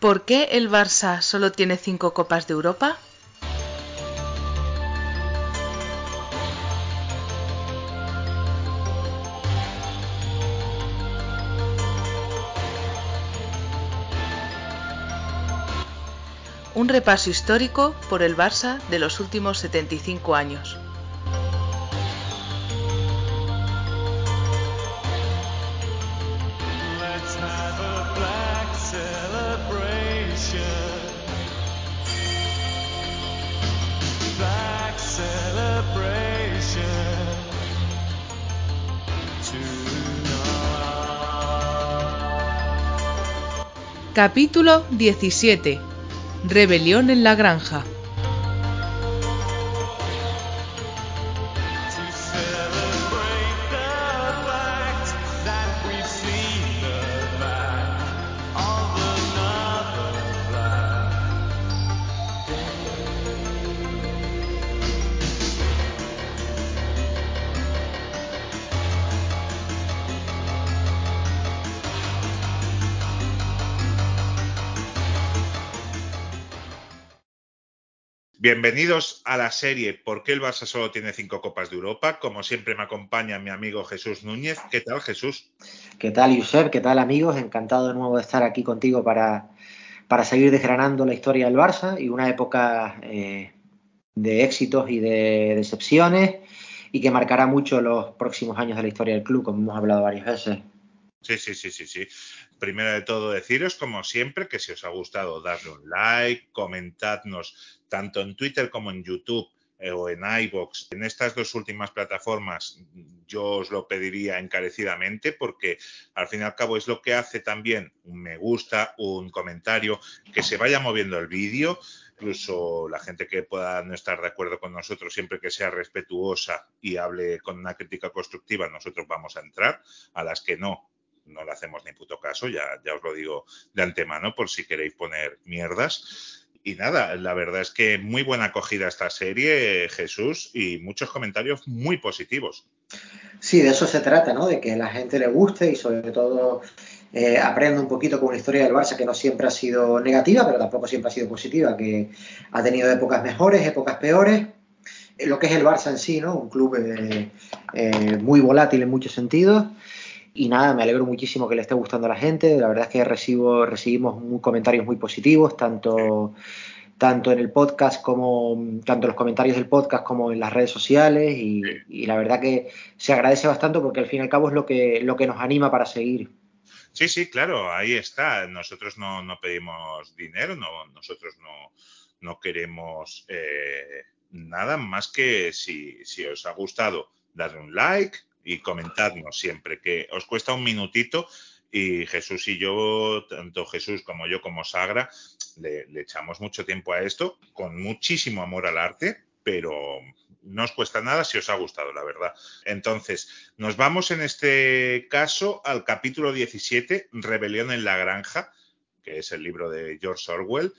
¿Por qué el Barça solo tiene cinco Copas de Europa? Un repaso histórico por el Barça de los últimos 75 años. Capítulo 17. Rebelión en la granja. Bienvenidos a la serie ¿Por qué el Barça solo tiene cinco Copas de Europa? Como siempre me acompaña mi amigo Jesús Núñez. ¿Qué tal, Jesús? ¿Qué tal, Josep? ¿Qué tal, amigos? Encantado de nuevo de estar aquí contigo para, para seguir desgranando la historia del Barça y una época eh, de éxitos y de decepciones y que marcará mucho los próximos años de la historia del club, como hemos hablado varias veces. Sí, sí, sí, sí, sí. Primero de todo, deciros, como siempre, que si os ha gustado, darle un like, comentadnos tanto en Twitter como en YouTube eh, o en iBox. En estas dos últimas plataformas yo os lo pediría encarecidamente porque al fin y al cabo es lo que hace también un me gusta, un comentario, que se vaya moviendo el vídeo. Incluso la gente que pueda no estar de acuerdo con nosotros, siempre que sea respetuosa y hable con una crítica constructiva, nosotros vamos a entrar. A las que no, no le hacemos ni puto caso, ya, ya os lo digo de antemano por si queréis poner mierdas. Y nada, la verdad es que muy buena acogida esta serie, Jesús, y muchos comentarios muy positivos. Sí, de eso se trata, ¿no? De que la gente le guste y sobre todo eh, aprenda un poquito con la historia del Barça, que no siempre ha sido negativa, pero tampoco siempre ha sido positiva, que ha tenido épocas mejores, épocas peores. Eh, Lo que es el Barça en sí, ¿no? Un club eh, muy volátil en muchos sentidos. Y nada, me alegro muchísimo que le esté gustando a la gente. La verdad es que recibo, recibimos muy, comentarios muy positivos, tanto, tanto en el podcast como tanto en los comentarios del podcast como en las redes sociales. Y, y, la verdad que se agradece bastante porque al fin y al cabo es lo que, lo que nos anima para seguir. Sí, sí, claro, ahí está. Nosotros no, no pedimos dinero, no, nosotros no, no queremos eh, nada más que si, si os ha gustado, darle un like y comentadnos siempre, que os cuesta un minutito y Jesús y yo, tanto Jesús como yo como Sagra, le, echamos mucho tiempo a esto, con muchísimo amor al arte, pero no os cuesta nada si os ha gustado, la verdad. Entonces, nos vamos en este caso al capítulo 17, Rebelión en la Granja, que es el libro de George Orwell,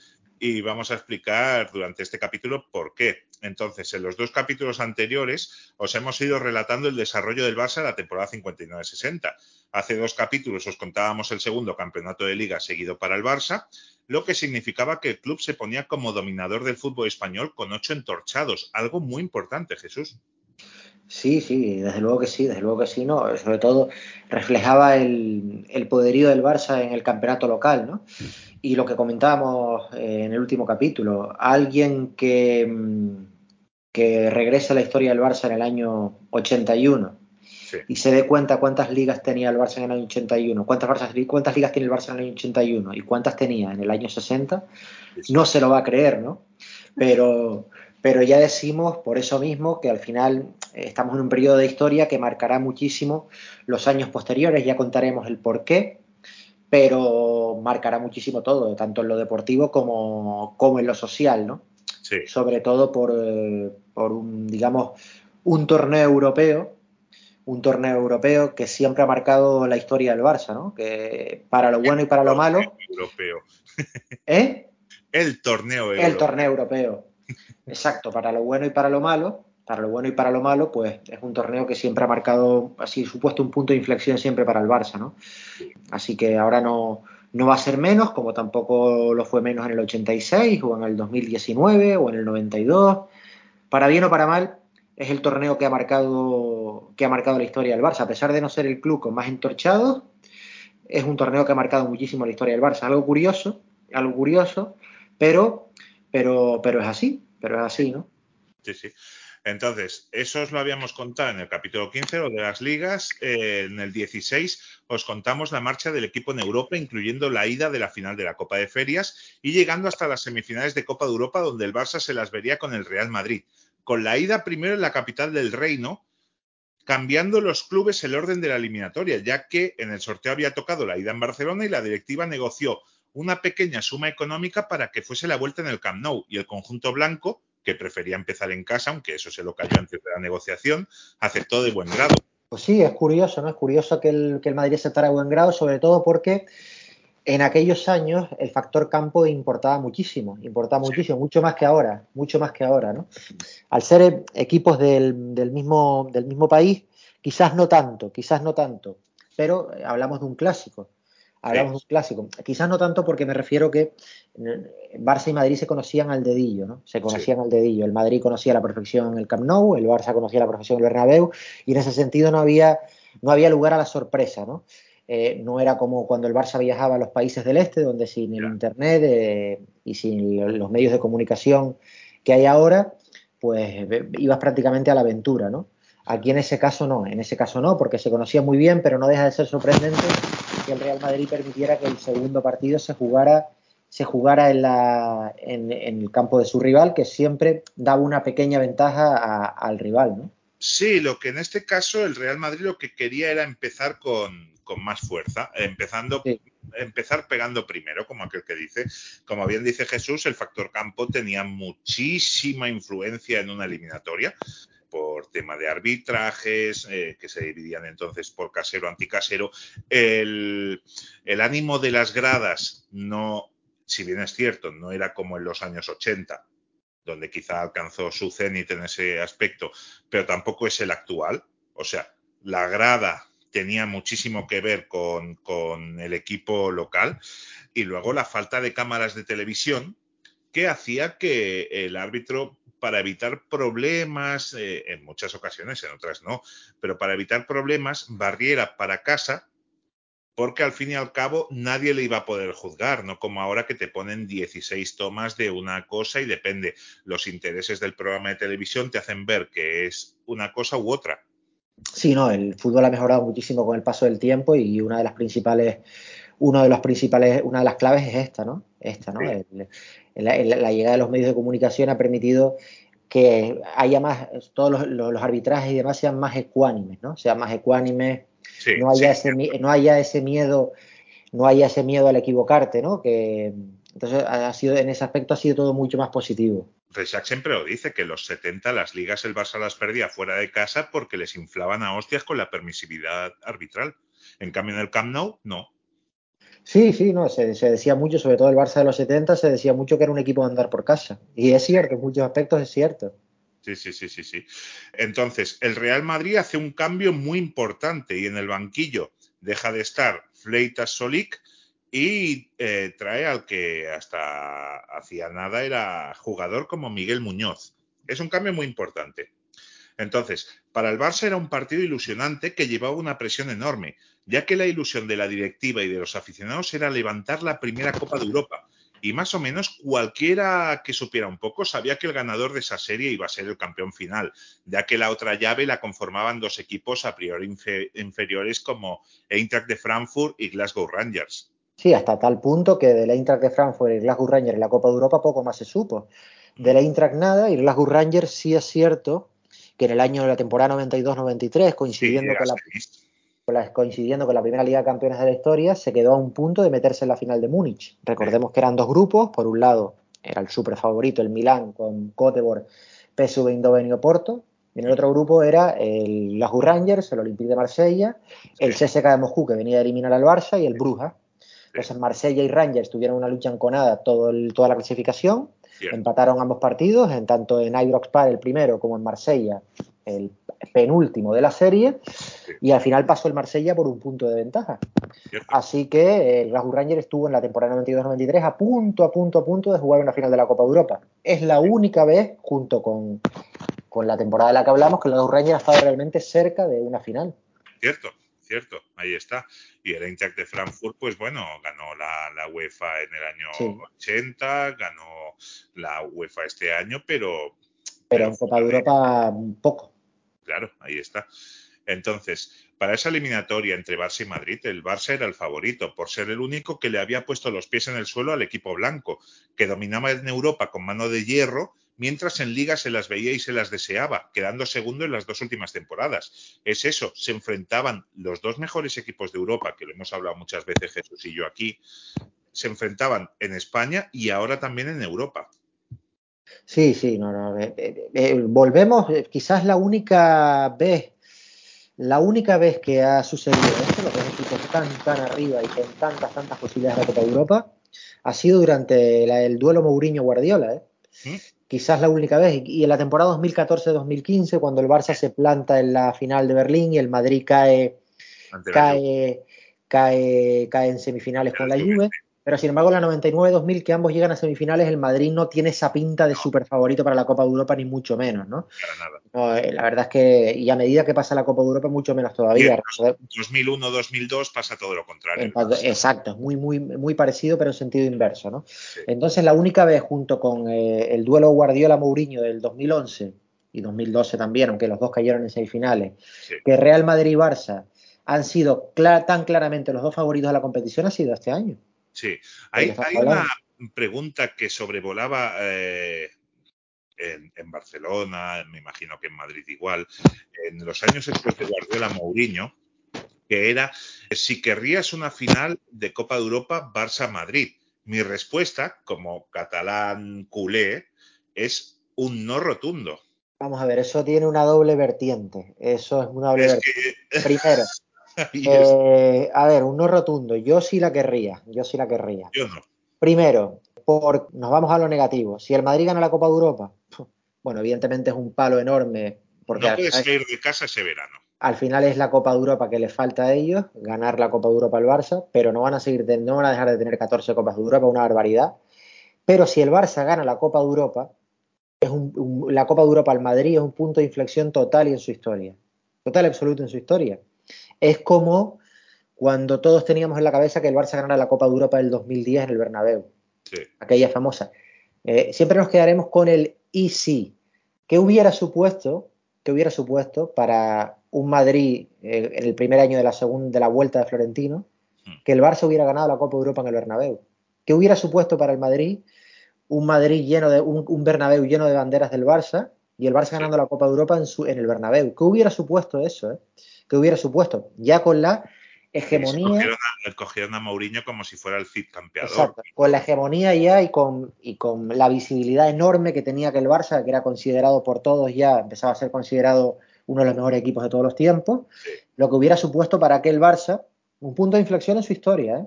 y vamos a explicar durante este capítulo por qué. Entonces, en los dos capítulos anteriores os hemos ido relatando el desarrollo del Barça en la temporada 59-60. Hace dos capítulos os contábamos el segundo campeonato de liga seguido para el Barça, lo que significaba que el club se ponía como dominador del fútbol español con ocho entorchados, algo muy importante, Jesús. Sí, sí, desde luego que sí, desde luego que sí, ¿no? Sobre todo reflejaba el, el poderío del Barça en el campeonato local, ¿no? Y lo que comentábamos eh, en el último capítulo, alguien que, mm, que regresa a la historia del Barça en el año 81 sí. y se dé cuenta cuántas ligas tenía el Barça en el año 81, cuántas, Barça, cuántas ligas tiene el Barça en el año 81 y cuántas tenía en el año 60, no se lo va a creer, ¿no? Pero, pero ya decimos por eso mismo que al final estamos en un periodo de historia que marcará muchísimo los años posteriores, ya contaremos el por qué, pero marcará muchísimo todo, tanto en lo deportivo como, como en lo social, ¿no? Sí. Sobre todo por, eh, por un, digamos, un torneo europeo, un torneo europeo que siempre ha marcado la historia del Barça, ¿no? Que para lo bueno y para lo malo. Europeo. ¿Eh? El torneo europeo. El torneo europeo. Exacto, para lo bueno y para lo malo. Para lo bueno y para lo malo, pues es un torneo que siempre ha marcado, así supuesto, un punto de inflexión siempre para el Barça, ¿no? Así que ahora no, No va a ser menos, como tampoco lo fue menos en el 86 o en el 2019 o en el 92. Para bien o para mal, es el torneo que ha marcado, que ha marcado la historia del Barça. A pesar de no ser el club con más entorchados, es un torneo que ha marcado muchísimo la historia del Barça. Algo curioso, algo curioso, pero, pero, pero es así, pero es así, ¿no? Sí, sí. Entonces, eso os lo habíamos contado en el capítulo 15, lo de las ligas. Eh, en el 16 os contamos la marcha del equipo en Europa, incluyendo la ida de la final de la Copa de Ferias y llegando hasta las semifinales de Copa de Europa, donde el Barça se las vería con el Real Madrid. Con la ida primero en la capital del reino, cambiando los clubes el orden de la eliminatoria, ya que en el sorteo había tocado la ida en Barcelona y la directiva negoció una pequeña suma económica para que fuese la vuelta en el Camp Nou y el conjunto blanco que prefería empezar en casa, aunque eso se lo cayó antes de la negociación, aceptó de buen grado. Pues sí, es curioso, ¿no? Es curioso que el, que el Madrid aceptara de buen grado, sobre todo porque en aquellos años el factor campo importaba muchísimo, importaba Sí. muchísimo, mucho más que ahora, mucho más que ahora, ¿no? Al ser equipos del, del mismo, del mismo país, quizás no tanto, quizás no tanto, pero hablamos de un clásico. Hablamos Sí. de un clásico. Quizás no tanto porque me refiero que eh, Barça y Madrid se conocían al dedillo, ¿no? Se conocían al dedillo. El Madrid conocía a la perfección el Camp Nou, el Barça conocía a la perfección el Bernabéu, y en ese sentido no había, no había lugar a la sorpresa, ¿no? Eh, no era como cuando el Barça viajaba a los países del este, donde sin el internet eh, y sin lo- los medios de comunicación que hay ahora, pues ve- ibas prácticamente a la aventura, ¿no? Aquí en ese caso no, en ese caso no, porque se conocía muy bien, pero no deja de ser sorprendente que el Real Madrid permitiera que el segundo partido se jugara, se jugara en, la, en, en el campo de su rival, que siempre daba una pequeña ventaja a- al rival, ¿no? Sí, lo que en este caso el Real Madrid lo que quería era empezar con, con más fuerza, empezando, Sí. empezar pegando primero, como aquel que dice. Como bien dice Jesús, el factor campo tenía muchísima influencia en una eliminatoria por tema de arbitrajes, eh, que se dividían entonces por casero, anticasero. El, el ánimo de las gradas no, si bien es cierto, no era como en los años 80, donde quizá alcanzó su cenit en ese aspecto, pero tampoco es el actual. O sea, la grada tenía muchísimo que ver con, con el equipo local y luego la falta de cámaras de televisión que hacía que el árbitro, para evitar problemas, eh, en muchas ocasiones, en otras no, pero para evitar problemas, barriera para casa porque al fin y al cabo nadie le iba a poder juzgar, no como ahora que te ponen 16 tomas de una cosa y depende, los intereses del programa de televisión te hacen ver que es una cosa u otra. Sí, no, el fútbol ha mejorado muchísimo con el paso del tiempo y una de las principales, uno de los principales, una de las claves es esta, ¿no? Esta, ¿no? Sí. El- el- el- la llegada de los medios de comunicación ha permitido que haya más, todos los, los- los arbitrajes y demás sean más ecuánimes, ¿no? Sean más ecuánimes, Sí, no haya, sí. ese, no haya ese miedo, no haya ese miedo al equivocarte, ¿no? Que entonces ha sido, en ese aspecto ha sido todo mucho más positivo. Resac siempre lo dice, que los 70 las ligas el Barça las perdía fuera de casa porque les inflaban a hostias con la permisividad arbitral. En cambio en el Camp Nou, no. Sí, sí, no, se, decía mucho, sobre todo el Barça de los 70, se decía mucho que era un equipo de andar por casa. Y es cierto, en muchos aspectos es cierto. Sí, sí, sí, sí, sí. Entonces, el Real Madrid hace un cambio muy importante y en el banquillo deja de estar Fleitas Solic y eh, trae al que hasta hacía nada era jugador como Miguel Muñoz. Es un cambio muy importante. Entonces, para el Barça era un partido ilusionante que llevaba una presión enorme, ya que la ilusión de la directiva y de los aficionados era levantar la primera Copa de Europa. Y más o menos cualquiera que supiera un poco sabía que el ganador de esa serie iba a ser el campeón final, ya que la otra llave la conformaban dos equipos a priori infe- inferiores como Eintracht de Frankfurt y Glasgow Rangers. Sí, hasta tal punto que del Eintracht de Frankfurt y Glasgow Rangers en la Copa de Europa poco más se supo. Del Eintracht nada y Glasgow Rangers sí es cierto que en el año de la temporada 92-93, coincidiendo, Sí, con la, así. con la- coincidiendo con la primera Liga de Campeones de la historia, se quedó a un punto de meterse en la final de Múnich. Recordemos que eran dos grupos, por un lado era el super favorito, el Milán, con Göteborg, PSV Eindhoven y Oporto, y en el otro grupo era el Glasgow Rangers, el Olympique de Marsella, el Sí. CSKA de Moscú, que venía a eliminar al Barça, y el Bruja. Entonces Marsella y Rangers tuvieron una lucha enconada todo el- toda la clasificación, Empataron ambos partidos, en tanto en Ibrox Park el primero como en Marsella el, penúltimo de la serie y al final pasó el Marsella por un punto de ventaja. ¿cierto? Así que el Glasgow Rangers estuvo en la temporada 92-93 a punto, a punto, a punto de jugar una final de la Copa de Europa. Es la única vez, junto con, con la temporada de la que hablamos, que el Glasgow Rangers ha estado realmente cerca de una final. Cierto, cierto, ahí está. Y el Eintracht de Frankfurt, pues bueno, ganó la, la UEFA en el año Sí. 80, ganó la UEFA este año, pero Pero en Copa de Europa, poco. Claro, ahí está. Entonces, para esa eliminatoria entre Barça y Madrid, el Barça era el favorito por ser el único que le había puesto los pies en el suelo al equipo blanco, que dominaba en Europa con mano de hierro, mientras en Liga se las veía y se las deseaba, quedando segundo en las dos últimas temporadas. Es eso, se enfrentaban los dos mejores equipos de Europa, que lo hemos hablado muchas veces Jesús y yo aquí, se enfrentaban en España y ahora también en Europa. Sí, sí, no, no. eh, eh, eh, volvemos, eh, quizás la única vez, la única vez que ha sucedido esto, los dos equipos tan, tan arriba y con tantas, tantas posibilidades de la Copa de Europa, ha sido durante la- el duelo Mourinho-Guardiola, ¿eh? Quizás la única vez. Y, en la temporada 2014-2015, cuando el Barça se planta en la final de Berlín y el Madrid cae, cae, cae, cae en semifinales con la Juve. Pero sin embargo, la 99-2000, que ambos llegan a semifinales, el Madrid no tiene esa pinta de super favorito para la Copa de Europa, ni mucho menos, ¿no? Para nada. No, eh, la verdad es que, y a medida que pasa la Copa de Europa, mucho menos todavía. Bien. 2001-2002 pasa todo lo contrario. Exacto, muy, muy, muy parecido, pero en sentido inverso, ¿no? Sí. Entonces, la única vez, junto con eh, el duelo Guardiola-Mourinho del 2011 y 2012 también, aunque los dos cayeron en semifinales, Sí. que Real Madrid y Barça han sido tan claramente los dos favoritos de la competición, ha sido este año. Sí, hay, una pregunta que sobrevolaba eh, en, en Barcelona, me imagino que en Madrid igual, en los años después de Guardiola Mourinho, que era si querrías una final de Copa de Europa Barça-Madrid. Mi respuesta, como catalán culé, es un no rotundo. Vamos a ver, eso tiene una doble vertiente. Eso es una doble Es vertiente. que Primero, eh, a ver, un no rotundo. Yo sí la querría. Yo sí la querría. yo no. Primero, por, nos vamos a lo negativo. Si el Madrid gana la Copa de Europa, bueno, evidentemente es un palo enorme, porque No puedes salir de casa ese verano. al final es la Copa de Europa que les falta a ellos, ganar la Copa de Europa al Barça, pero no van a seguir, ten- no van a dejar de tener 14 Copas de Europa, una barbaridad. Pero si el Barça gana la Copa de Europa, es un- un- la Copa de Europa al Madrid es un punto de inflexión total y en su historia. Total y absoluto en su historia. Es como cuando todos teníamos en la cabeza que el Barça ganara la Copa de Europa del 2010 en el Bernabéu Sí. aquella famosa. Eh, siempre nos quedaremos con el y si. ¿Qué hubiera supuesto, qué hubiera supuesto para un Madrid eh, en el primer año de la segunda de la vuelta de Florentino Hmm. que el Barça hubiera ganado la Copa de Europa en el Bernabéu? ¿Qué hubiera supuesto para el Madrid un Madrid lleno de un, un Bernabéu lleno de banderas del Barça y el Barça Sí. ganando la Copa de Europa en, su, en el Bernabéu? ¿Qué hubiera supuesto eso? eh? ¿Qué hubiera supuesto? Ya con la hegemonía Cogieron a, cogieron a Mourinho como si fuera el Cid campeador. Exacto, con la hegemonía ya y con, y con la visibilidad enorme que tenía que el Barça, que era considerado por todos ya, empezaba a ser considerado uno de los mejores equipos de todos los tiempos, Sí. lo que hubiera supuesto para aquel Barça un punto de inflexión en su historia, ¿eh?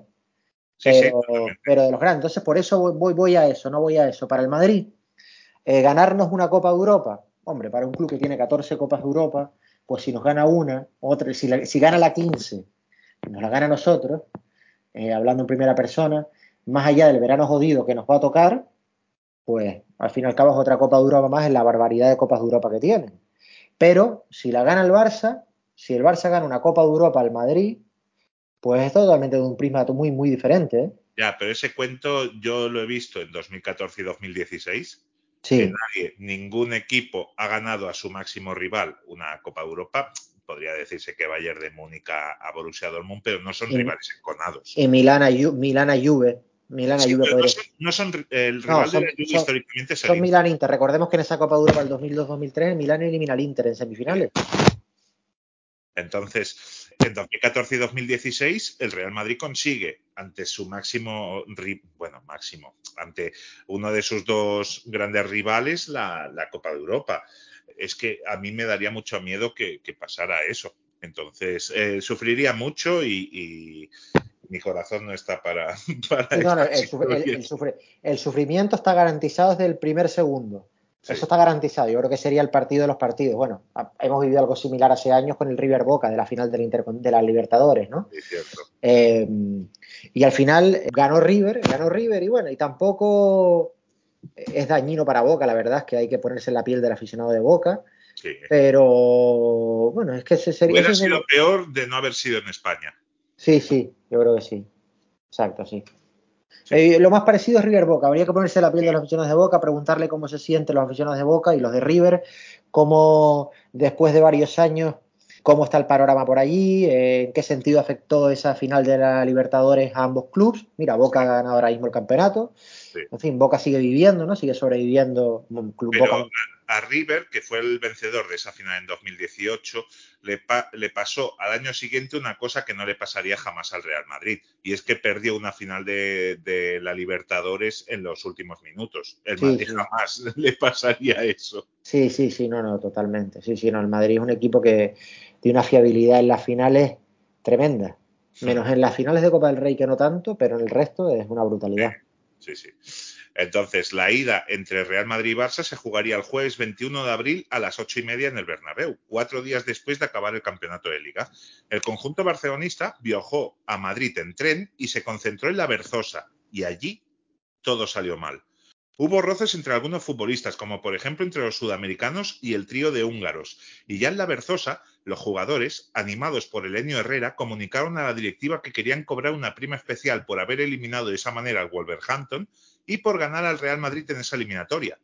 Sí, sí, pero, pero de los grandes. Entonces, por eso voy, voy, voy a eso, no voy a eso. Para el Madrid, eh, ganarnos una Copa de Europa, hombre, para un club que tiene 14 Copas de Europa, pues si nos gana una, otra, si, gana la 15, nos la gana a nosotros, eh, hablando en primera persona, más allá del verano jodido que nos va a tocar, pues al fin y al cabo es otra Copa de Europa más en la barbaridad de Copas de Europa que tienen. Pero si la gana el Barça, si el Barça gana una Copa de Europa al Madrid, pues es totalmente de un prisma muy, muy diferente. ¿eh? Ya, pero ese cuento yo lo he visto en 2014 y 2016. Sí. Que nadie, ningún equipo ha ganado a su máximo rival una Copa Europa. Podría decirse que Bayern de Múnich a, Borussia Dortmund, pero no son Y- rivales enconados. Y Milán a, Ju- Milán a Juve. Milán a Sí, Juve no son, no son- el No, rival son- de la Juve son- históricamente es el Son Inter. Milán Inter. Recordemos que en esa Copa Europa del 2002-2003 el Milán elimina al Inter en semifinales. Entonces, en 2014 y 2016, el Real Madrid consigue ante su máximo, bueno, máximo, ante uno de sus dos grandes rivales, la, la Copa de Europa. Es que a mí me daría mucho miedo que, que pasara eso. Entonces, eh, sufriría mucho y, y mi corazón no está para, para no, no, el, el- el sufrimiento está garantizado desde el primer segundo. Sí. Eso está garantizado. Yo creo que sería el partido de los partidos. Bueno, a- hemos vivido algo similar hace años con el River Boca de la final de la, Intercon- de la Libertadores, ¿no? Es cierto. Eh, y al final ganó River, ganó River y bueno, y tampoco es dañino para Boca, la verdad es que hay que ponerse en la piel del aficionado de Boca, Sí. pero bueno, es que ese sería... Hubiera ese es el- sido peor de no haber sido en España. Sí, sí, yo creo que sí. Exacto, sí. Eh, lo más parecido es River Boca. Habría que ponerse la piel de los aficionados de Boca, preguntarle cómo se sienten los aficionados de Boca y los de River, cómo después de varios años, cómo está el panorama por allí, eh, en qué sentido afectó esa final de la Libertadores a ambos clubes. Mira, Boca ha ganado ahora mismo el campeonato. Sí. En fin, Boca sigue viviendo, ¿no? Sigue sobreviviendo. Club Pero Boca- a, a River, que fue el vencedor de esa final en 2018, le, pa- le pasó al año siguiente una cosa que no le pasaría jamás al Real Madrid, y es que perdió una final de, de la Libertadores en los últimos minutos. El Sí, Madrid sí. jamás le pasaría eso. Sí, sí, sí, no, no, totalmente. Sí, sí, no, el Madrid es un equipo que tiene una fiabilidad en las finales tremenda. Menos en las finales de Copa del Rey que no tanto, pero en el resto es una brutalidad. Sí, sí. Entonces, la ida entre Real Madrid y Barça se jugaría el jueves 21 de abril a las ocho y media en el Bernabéu, cuatro días después de acabar el campeonato de Liga. El conjunto barcelonista viajó a Madrid en tren y se concentró en la Berzosa, y allí todo salió mal. Hubo roces entre algunos futbolistas, como por ejemplo entre los sudamericanos y el trío de húngaros, y ya en la Berzosa, los jugadores, animados por Elenio Herrera, comunicaron a la directiva que querían cobrar una prima especial por haber eliminado de esa manera al Wolverhampton y por ganar al Real Madrid en esa eliminatoria.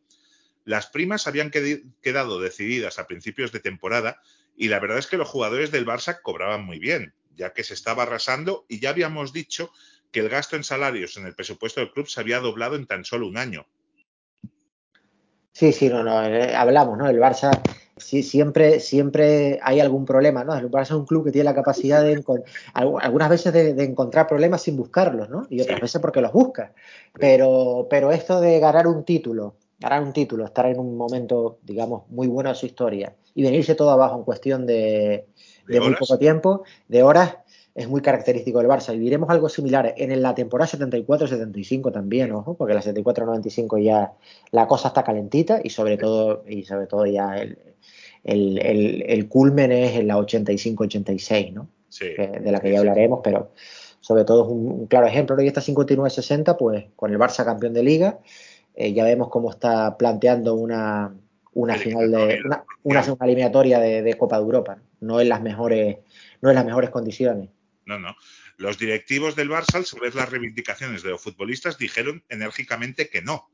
Las primas habían quedado decididas a principios de temporada y la verdad es que los jugadores del Barça cobraban muy bien, ya que se estaba arrasando y ya habíamos dicho que el gasto en salarios en el presupuesto del club se había doblado en tan solo un año. Sí, sí, no, no, eh, hablamos, ¿no? El Barça sí, siempre, siempre hay algún problema, ¿no? El Barça es un club que tiene la capacidad de, algunas veces de, de encontrar problemas sin buscarlos, ¿no? Y otras Sí. veces porque los busca. Pero, pero esto de ganar un título, ganar un título, estar en un momento, digamos, muy bueno de su historia y venirse todo abajo en cuestión de, ¿De de muy poco tiempo, de horas, es muy característico del Barça. Y diremos algo similar en la temporada 74-75 también, ojo, porque la 74-95 ya la cosa está calentita y sobre todo, y sobre todo ya el, el, el, el culmen es en la 85-86, ¿no? Sí, de la que ya sí. hablaremos, pero sobre todo es un, un claro ejemplo. Y esta 59-60, pues con el Barça campeón de liga, eh, ya vemos cómo está planteando una, una final de una, una, eliminatoria de, de Copa de Europa, no en las mejores, no en las mejores condiciones. No, no. Los directivos del Barça, al saber las reivindicaciones de los futbolistas, dijeron enérgicamente que no.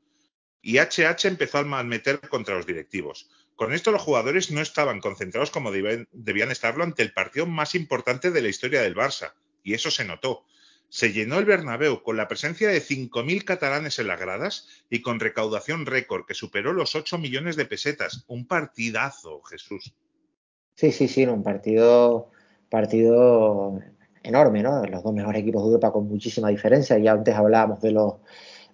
Y HH empezó a malmeter contra los directivos. Con esto los jugadores no estaban concentrados como debían, estarlo ante el partido más importante de la historia del Barça. Y eso se notó. Se llenó el Bernabéu con la presencia de 5.000 catalanes en las gradas y con recaudación récord que superó los 8 millones de pesetas. Un partidazo, Jesús. Sí, sí, sí, un partido, partido enorme, ¿no? Los dos mejores equipos de Europa con muchísima diferencia. Ya antes hablábamos de los,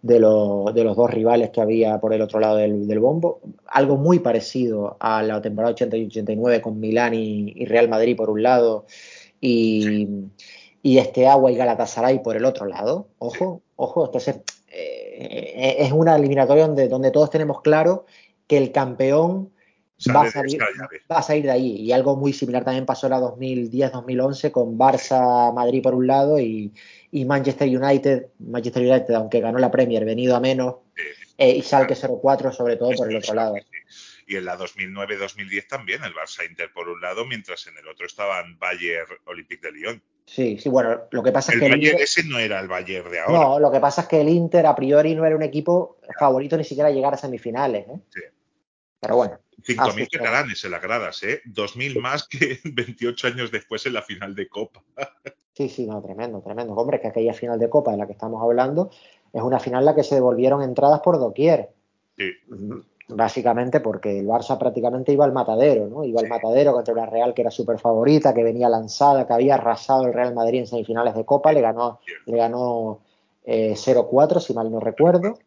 de los, de los dos rivales que había por el otro lado del, del bombo. Algo muy parecido a la temporada 80 y 89 con Milán y, Real Madrid por un lado y, y este Agua y Galatasaray por el otro lado. Ojo, ojo, entonces eh, es una eliminatoria donde, donde todos tenemos claro que el campeón va a, Sale de salir, esta llave. va a salir de allí. Y algo muy similar también pasó en la 2010-2011 con Barça-Madrid por un lado y, y Manchester United, Manchester United, aunque ganó la Premier, venido a menos, eh, y Schalke 04 sobre todo por el otro lado. Y en la 2009-2010 también, el Barça Inter por un lado, mientras en el otro estaban Bayern Olympique de Lyon. Sí, sí, bueno, lo que pasa El es que el Bayern Inter, ese no era el Bayern de ahora. no, lo que pasa es que el Inter a priori no era un equipo favorito ni siquiera a llegar a semifinales, ¿eh? Sí. Pero bueno, 5.000 así fue. catalanes en las gradas, ¿eh? 2.000 más que 28 años después en la final de Copa. Sí, sí, no, tremendo, tremendo. Hombre, que aquella final de Copa de la que estamos hablando es una final en la que se devolvieron entradas por doquier. Sí. Básicamente porque el Barça prácticamente iba al matadero, ¿no? Iba al Sí. matadero contra una Real que era súper favorita, que venía lanzada, que había arrasado el Real Madrid en semifinales de Copa, le ganó, le ganó eh, 0-4, si mal no recuerdo.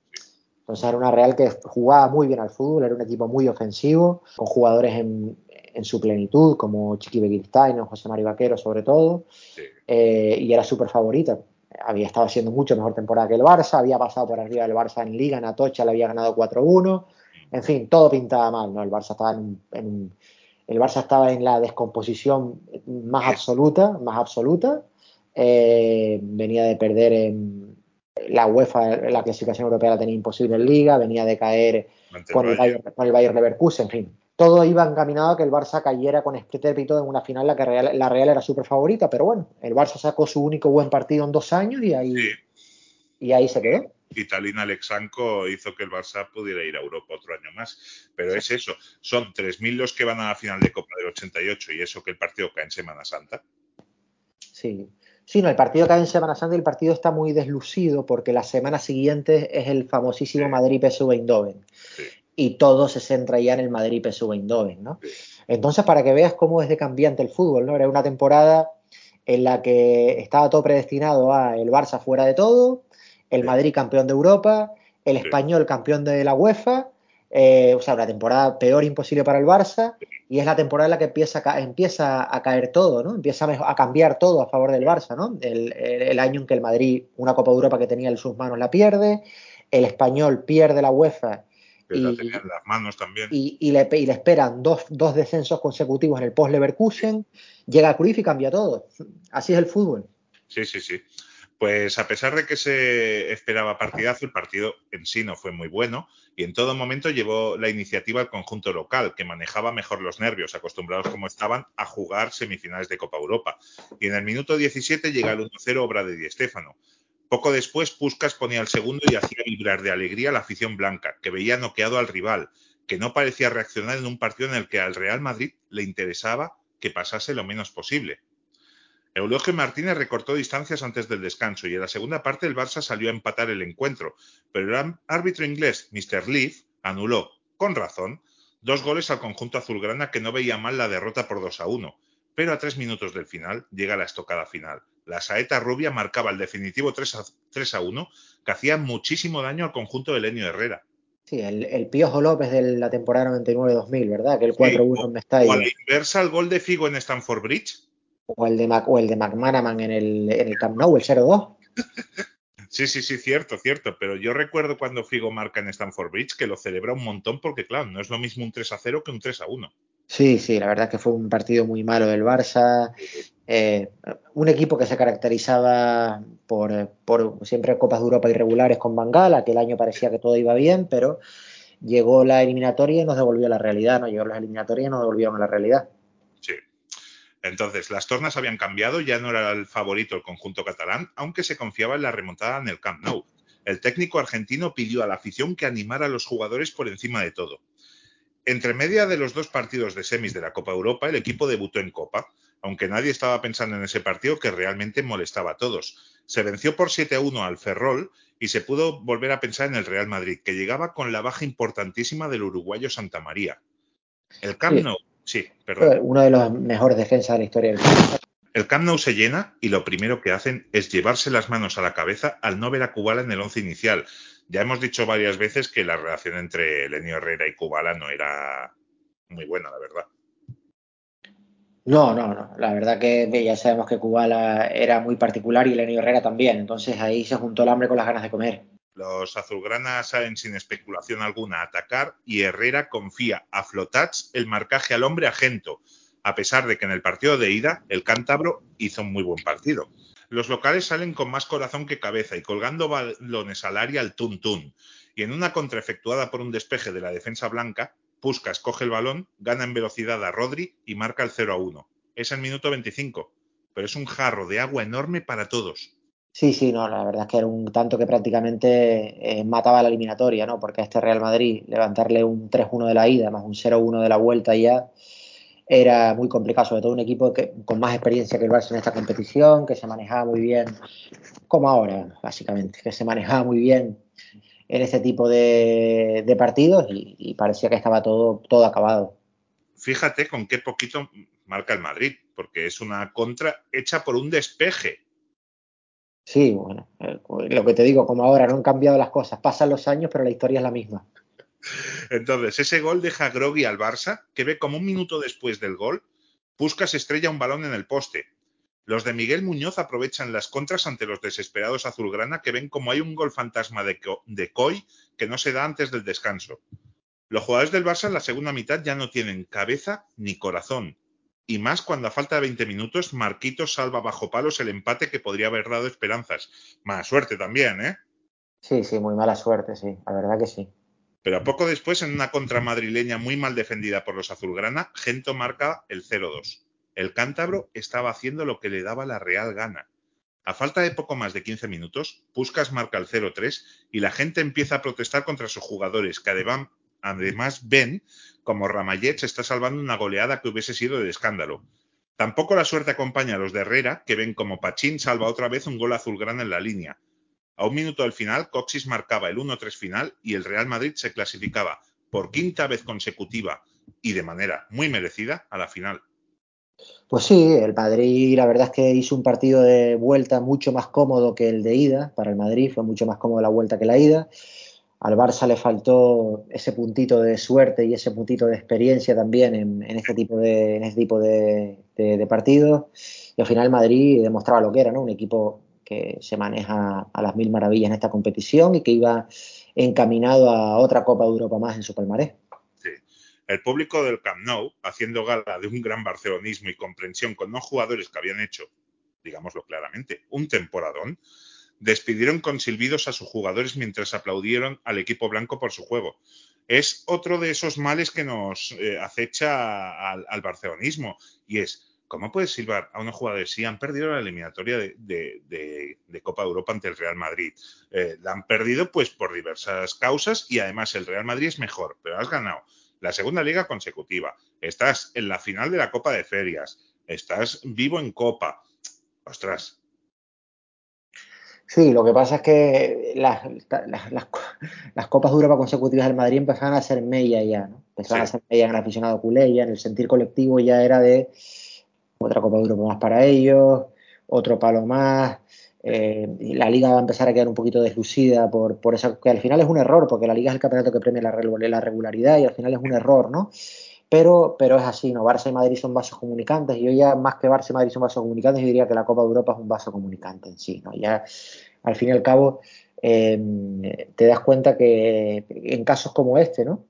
Entonces era una Real que jugaba muy bien al fútbol, era un equipo muy ofensivo, con jugadores en, en su plenitud, como Chiqui Begiristain o José Mario Vaquero sobre todo, Sí. eh, y era súper favorita. Había estado haciendo mucho mejor temporada que el Barça, había pasado por arriba del Barça en Liga, en Atocha le había ganado 4-1, En fin, todo pintaba mal, ¿no? El Barça estaba en, en el Barça estaba en la descomposición más absoluta, más absoluta. Eh, venía de perder en la UEFA, la clasificación europea la tenía imposible en Liga, venía de caer con el, Bayern. Con el Bayern Leverkusen, en fin. Todo iba encaminado a que el Barça cayera con estrépito en una final la que Real- la Real era súper favorita, pero bueno, el Barça sacó su único buen partido en dos años y ahí, Sí. y ahí se quedó. y Talín Alexanco hizo que el Barça pudiera ir a Europa otro año más. Pero es eso, son 3.000 los que van a la final de Copa del 88 y eso que el partido cae en Semana Santa. Sí. Sí, no, el partido cae en Semana Santa y el partido está muy deslucido porque la semana siguiente es el famosísimo Sí. Madrid PSV Eindhoven Sí. y todo se centra ya en el Madrid PSV Eindhoven, ¿no? Sí. Entonces, para que veas cómo es de cambiante el fútbol, ¿no? Era una temporada en la que estaba todo predestinado a el Barça fuera de todo, el. Madrid campeón de Europa, el. Español campeón de la UEFA, eh, o sea, una temporada peor imposible para el Barça, y es la temporada en la que empieza a, ca- empieza a caer todo, ¿no? Empieza a, a cambiar todo a favor del Barça, ¿no? El, el- el año en que el Madrid, una Copa Europa que tenía en sus manos, la pierde, el Español pierde la UEFA la y, tenían en las manos también. y, y le, y le esperan dos, dos descensos consecutivos en el post-Leverkusen, llega Cruyff y cambia todo. Así es el fútbol. Sí, sí, sí. Pues a pesar de que se esperaba partidazo, el partido en sí no fue muy bueno y en todo momento llevó la iniciativa al conjunto local, que manejaba mejor los nervios, acostumbrados como estaban a jugar semifinales de Copa Europa. Y en el minuto 17 llega el 1-0 obra de Di Stéfano. Poco después, Puskas ponía el segundo y hacía vibrar de alegría la afición blanca, que veía noqueado al rival, que no parecía reaccionar en un partido en el que al Real Madrid le interesaba que pasase lo menos posible. Eulogio Martínez recortó distancias antes del descanso y en la segunda parte el Barça salió a empatar el encuentro, pero el árbitro inglés, Mr. Leaf, anuló, con razón, dos goles al conjunto azulgrana que no veía mal la derrota por 2 a 1. Pero a tres minutos del final llega la estocada final. La saeta rubia marcaba el definitivo 3 a, 3 a 1, que hacía muchísimo daño al conjunto de Lenio Herrera. Sí, el, el Piojo López de la temporada 99-2000, ¿verdad? Que el Sí, 4-1 en o, o Mestalla. al inversa el gol de Figo en Stamford Bridge. O el de, Mac, o el de McManaman en el, en el Camp Nou, el 0-2. Sí, sí, sí, cierto, cierto. Pero yo recuerdo cuando Figo marca en Stamford Bridge que lo celebra un montón porque, claro, no es lo mismo un 3 a 0 que un 3 a 1. Sí, sí, la verdad es que fue un partido muy malo del Barça. Eh, un equipo que se caracterizaba por, por siempre Copas de Europa irregulares con Bangala, que el año parecía que todo iba bien, pero llegó la eliminatoria y nos devolvió a la realidad, ¿no? Llegó la eliminatoria y nos devolvieron a la realidad. Entonces, las tornas habían cambiado, ya no era el favorito el conjunto catalán, aunque se confiaba en la remontada en el Camp Nou. El técnico argentino pidió a la afición que animara a los jugadores por encima de todo. Entre media de los dos partidos de semis de la Copa Europa, el equipo debutó en Copa, aunque nadie estaba pensando en ese partido que realmente molestaba a todos. Se venció por 7 a 1 al Ferrol y se pudo volver a pensar en el Real Madrid, que llegaba con la baja importantísima del uruguayo Santa María. El Camp. Nou, sí, perdón. Uno de los mejores defensas de la historia del. El Camp Nou se llena y lo primero que hacen es llevarse las manos a la cabeza al no ver a Kubala en el once inicial. Ya hemos dicho varias veces que la relación entre Lenio Herrera y Kubala no era muy buena, la verdad. No, no, no. La verdad que ya sabemos que Kubala era muy particular y Lenny Herrera también. Entonces ahí se juntó el hambre con las ganas de comer. Los azulgranas salen sin especulación alguna a atacar y Herrera confía a Flotats el marcaje al hombre agento, a pesar de que en el partido de ida el cántabro hizo un muy buen partido. Los locales salen con más corazón que cabeza y colgando balones al área al tun-tun. Y en una contra efectuada por un despeje de la defensa blanca, Puskas coge el balón, gana en velocidad a Rodri y marca el 0 a 1. Es el minuto 25, pero es un jarro de agua enorme para todos. Sí, sí, no, la verdad es que era un tanto que prácticamente eh, mataba la eliminatoria, ¿no? Porque a este Real Madrid levantarle un 3-1 de la ida más un 0-1 de la vuelta ya era muy complicado, sobre todo un equipo que, con más experiencia que el Barça en esta competición, que se manejaba muy bien, como ahora, básicamente, que se manejaba muy bien en este tipo de, partidos y, y, parecía que estaba todo, todo acabado. Fíjate con qué poquito marca el Madrid, porque es una contra hecha por un despeje. Sí, bueno, eh, lo que te digo, como ahora no han cambiado las cosas, pasan los años, pero la historia es la misma. Entonces, ese gol deja groggy al Barça, que ve como un minuto después del gol, Puskas estrella un balón en el poste. Los de Miguel Muñoz aprovechan las contras ante los desesperados azulgrana que ven como hay un gol fantasma de, de Coy que no se da antes del descanso. Los jugadores del Barça en la segunda mitad ya no tienen cabeza ni corazón. Y más cuando a falta de 20 minutos Marquitos salva bajo palos el empate que podría haber dado esperanzas. Mala suerte también, ¿eh? Sí, sí, muy mala suerte, sí, la verdad que sí. Pero poco después, en una contra madrileña muy mal defendida por los azulgrana, Gento marca el 0-2. El cántabro estaba haciendo lo que le daba la real gana. A falta de poco más de 15 minutos, Puskas marca el 0-3 y la gente empieza a protestar contra sus jugadores, que además, además ven como Ramallet se está salvando una goleada que hubiese sido de escándalo. Tampoco la suerte acompaña a los de Herrera, que ven como Pachín salva otra vez un gol azulgrana en la línea. A un minuto del final, Coxis marcaba el 1-3 final y el Real Madrid se clasificaba por quinta vez consecutiva y de manera muy merecida a la final. Pues sí, el Madrid la verdad es que hizo un partido de vuelta mucho más cómodo que el de ida. Para el Madrid fue mucho más cómodo la vuelta que la ida. Al Barça le faltó ese puntito de suerte y ese puntito de experiencia también en, este tipo de, en este partidos. Y al final Madrid demostraba lo que era, ¿no? Un equipo que se maneja a las mil maravillas en esta competición y que iba encaminado a otra Copa de Europa más en su palmarés. Sí. El público del Camp Nou, haciendo gala de un gran barcelonismo y comprensión con los jugadores que habían hecho, digámoslo claramente, un temporadón, despidieron con silbidos a sus jugadores mientras aplaudieron al equipo blanco por su juego. Es otro de esos males que nos eh, acecha al, barcelonismo y es ¿Cómo puedes silbar a unos jugadores si han perdido la eliminatoria de, de, de, de Copa Europa ante el Real Madrid? Eh, la han perdido pues por diversas causas y además el Real Madrid es mejor, pero has ganado la segunda liga consecutiva, estás en la final de la Copa de Ferias, estás vivo en Copa. Ostras. Sí, lo que pasa es que las, las, las, las Copas de Europa consecutivas del Madrid empezaban a ser mella ya, ¿no? Empezaban sí. a ser mella en el aficionado culé, ya en el sentir colectivo ya era de otra Copa de Europa más para ellos, otro palo más. Eh, la liga va a empezar a quedar un poquito deslucida por, por eso, que al final es un error, porque la liga es el campeonato que premia la, la regularidad y al final es un error, ¿no? Pero, pero es así, ¿no? Barça y Madrid son vasos comunicantes. y Yo ya, más que Barça y Madrid son vasos comunicantes, yo diría que la Copa de Europa es un vaso comunicante en sí, ¿no? Ya, al fin y al cabo, eh, te das cuenta que en casos como este, ¿no?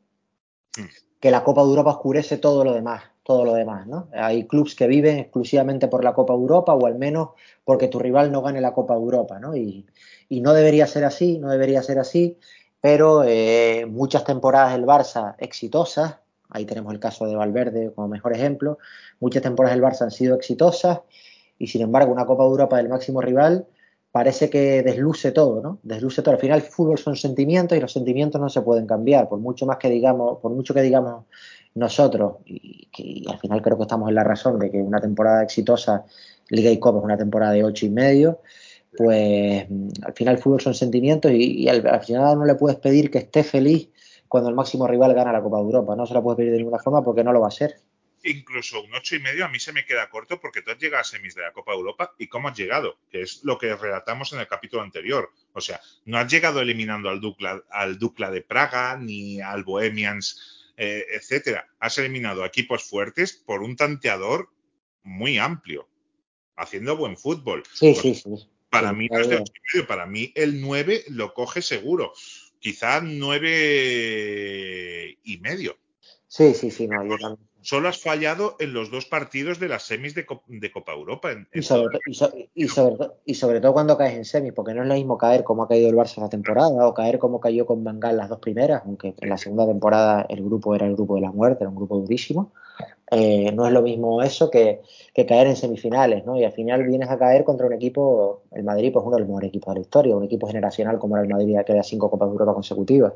Que la Copa de Europa oscurece todo lo demás todo lo demás, ¿no? Hay clubes que viven exclusivamente por la Copa de Europa o al menos porque tu rival no gane la Copa de Europa, ¿no? Y, y no debería ser así, no debería ser así, pero eh, muchas temporadas del Barça exitosas, ahí tenemos el caso de Valverde como mejor ejemplo, muchas temporadas del Barça han sido exitosas y sin embargo una Copa de Europa del máximo rival parece que desluce todo, ¿no? Desluce todo. Al final el fútbol son sentimientos y los sentimientos no se pueden cambiar, por mucho más que digamos, por mucho que digamos nosotros, y, que al final creo que estamos en la razón de que una temporada exitosa, Liga y Copa es una temporada de ocho y medio, pues al final el fútbol son sentimientos y, al, al, final no le puedes pedir que esté feliz cuando el máximo rival gana la Copa de Europa. No se la puedes pedir de ninguna forma porque no lo va a ser. Incluso un ocho y medio a mí se me queda corto porque tú has llegado a semis de la Copa de Europa y cómo has llegado, que es lo que relatamos en el capítulo anterior. O sea, no has llegado eliminando al Dukla, al Dukla de Praga ni al Bohemians eh, etcétera. Has eliminado equipos fuertes por un tanteador muy amplio, haciendo buen fútbol. Sí, pues, sí, sí. Para sí, mí no es de medio, para mí el 9 lo coge seguro. Quizá 9 y medio. Sí, sí, sí, no, yo también. Solo has fallado en los dos partidos de las semis de, Copa, de Copa Europa. En, en y, sobre, y, so, y, sobre, y, sobre, todo cuando caes en semis, porque no es lo mismo caer como ha caído el Barça la temporada o caer como cayó con Bangal las dos primeras, aunque en la segunda temporada el grupo era el grupo de la muerte, era un grupo durísimo. Eh, no es lo mismo eso que, que, caer en semifinales, ¿no? Y al final vienes a caer contra un equipo, el Madrid, pues uno de los mejores equipos de la historia, un equipo generacional como era el Madrid, que da cinco Copas de Europa consecutivas.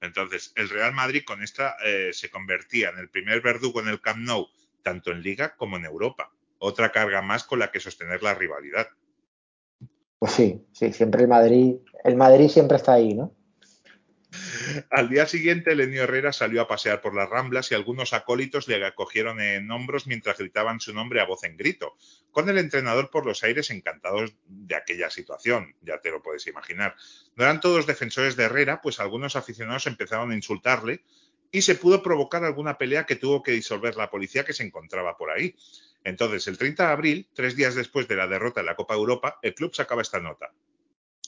Entonces, el Real Madrid con esta eh, se convertía en el primer verdugo en el Camp Nou, tanto en Liga como en Europa. Otra carga más con la que sostener la rivalidad. Pues sí, sí, siempre el Madrid, el Madrid siempre está ahí, ¿no? Al día siguiente, Lenio Herrera salió a pasear por las Ramblas y algunos acólitos le acogieron en hombros mientras gritaban su nombre a voz en grito, con el entrenador por los aires encantados de aquella situación, ya te lo puedes imaginar. No eran todos defensores de Herrera, pues algunos aficionados empezaron a insultarle y se pudo provocar alguna pelea que tuvo que disolver la policía que se encontraba por ahí. Entonces, el 30 de abril, tres días después de la derrota en la Copa Europa, el club sacaba esta nota.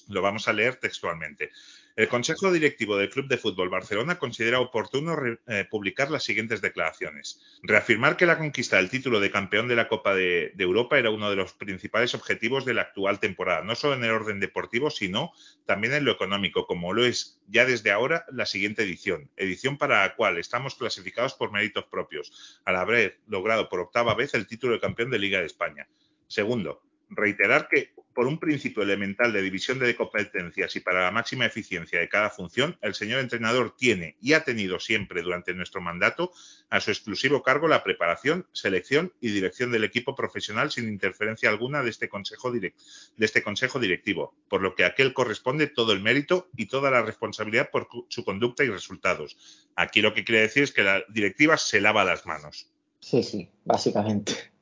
Lo vamos a leer textualmente. El Consejo Directivo del Club de Fútbol Barcelona considera oportuno eh, publicar las siguientes declaraciones. Reafirmar que la conquista del título de campeón de la Copa de, de Europa era uno de los principales objetivos de la actual temporada, no solo en el orden deportivo, sino también en lo económico, como lo es ya desde ahora la siguiente edición, edición para la cual estamos clasificados por méritos propios, al haber logrado por octava vez el título de campeón de Liga de España. Segundo, reiterar que por un principio elemental de división de competencias y para la máxima eficiencia de cada función, el señor entrenador tiene y ha tenido siempre durante nuestro mandato a su exclusivo cargo la preparación, selección y dirección del equipo profesional sin interferencia alguna de este consejo, de este consejo directivo, por lo que a aquel corresponde todo el mérito y toda la responsabilidad por su conducta y resultados. Aquí lo que quiere decir es que la directiva se lava las manos. Sí, sí, básicamente.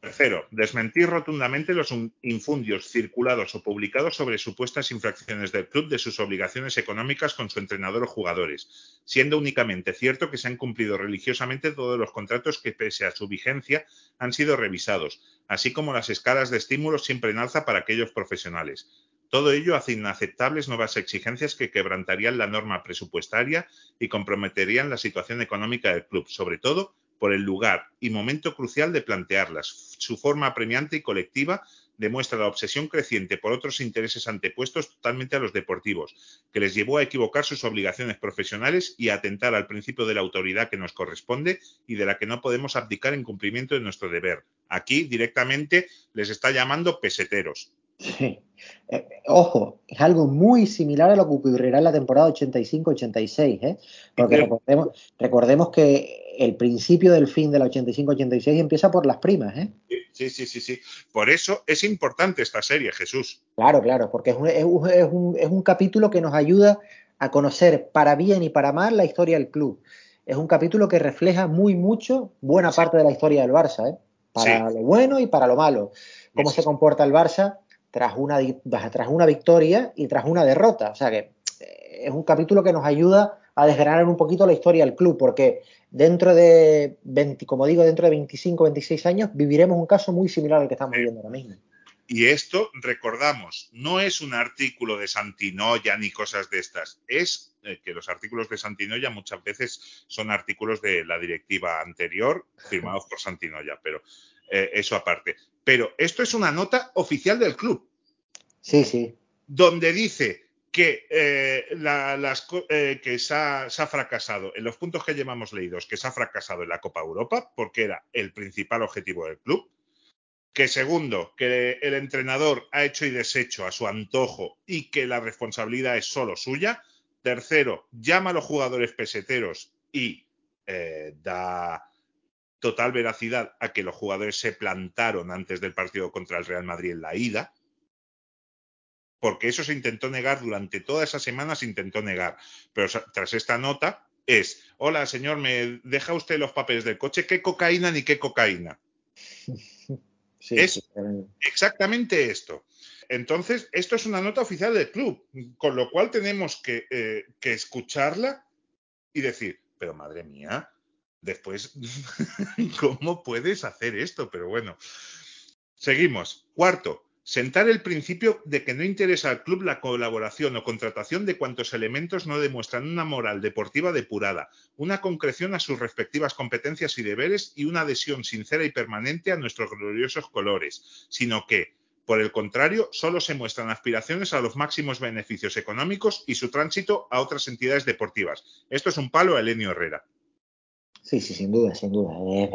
Tercero, desmentir rotundamente los un- infundios circulados o publicados sobre supuestas infracciones del club de sus obligaciones económicas con su entrenador o jugadores, siendo únicamente cierto que se han cumplido religiosamente todos los contratos que, pese a su vigencia, han sido revisados, así como las escalas de estímulos siempre en alza para aquellos profesionales. Todo ello hace inaceptables nuevas exigencias que quebrantarían la norma presupuestaria y comprometerían la situación económica del club, sobre todo por el lugar y momento crucial de plantearlas. Su forma apremiante y colectiva demuestra la obsesión creciente por otros intereses antepuestos totalmente a los deportivos, que les llevó a equivocar sus obligaciones profesionales y a atentar al principio de la autoridad que nos corresponde y de la que no podemos abdicar en cumplimiento de nuestro deber. Aquí directamente les está llamando peseteros. Sí. Eh, ojo, es algo muy similar a lo que ocurrirá en la temporada 85-86, ¿eh? Porque Sí. recordemos, recordemos que el principio del fin de la 85-86 empieza por las primas, ¿eh? Sí, sí, sí, sí. Por eso es importante esta serie, Jesús. Claro, claro, porque es un, es un- es un- es un capítulo que nos ayuda a conocer para bien y para mal la historia del club. Es un capítulo que refleja muy mucho buena parte de la historia del Barça, ¿eh? Para Sí. lo bueno y para lo malo. Cómo Sí, se comporta el Barça tras una, tras una victoria y tras una derrota. O sea que eh, es un capítulo que nos ayuda a desgranar un poquito la historia del club, porque dentro de 20, como digo, dentro de 25, 26 años viviremos un caso muy similar al que estamos viviendo ahora mismo. Y esto, recordamos, no es un artículo de Santinoya ni cosas de estas. Es eh, que los artículos de Santinoya muchas veces son artículos de la directiva anterior firmados por Santinoya, pero eh, eso aparte. Pero esto es una nota oficial del club, Sí, sí. donde dice que, eh, la- las eh, que se ha, se ha fracasado, en los puntos que llevamos leídos, que se ha fracasado en la Copa Europa, porque era el principal objetivo del club, que segundo, que el entrenador ha hecho y deshecho a su antojo y que la responsabilidad es solo suya. Tercero, llama a los jugadores peseteros y eh, da total veracidad a que los jugadores se plantaron antes del partido contra el Real Madrid en la ida. Porque eso se intentó negar durante toda esa semana, se intentó negar. Pero tras esta nota es, hola señor, ¿me deja usted los papeles del coche? ¿Qué cocaína ni qué cocaína? sí, Es- sí, exactamente esto. Entonces, esto es una nota oficial del club, con lo cual tenemos que, eh, que escucharla y decir, pero madre mía, después, ¿cómo puedes hacer esto? Pero bueno, seguimos. Cuarto, sentar el principio de que no interesa al club la colaboración o contratación de cuantos elementos no demuestran una moral deportiva depurada, una concreción a sus respectivas competencias y deberes y una adhesión sincera y permanente a nuestros gloriosos colores, sino que, por el contrario, solo se muestran aspiraciones a los máximos beneficios económicos y su tránsito a otras entidades deportivas. Esto es un palo a Elenio Herrera. Sí, sí, sin duda, sin duda. Es,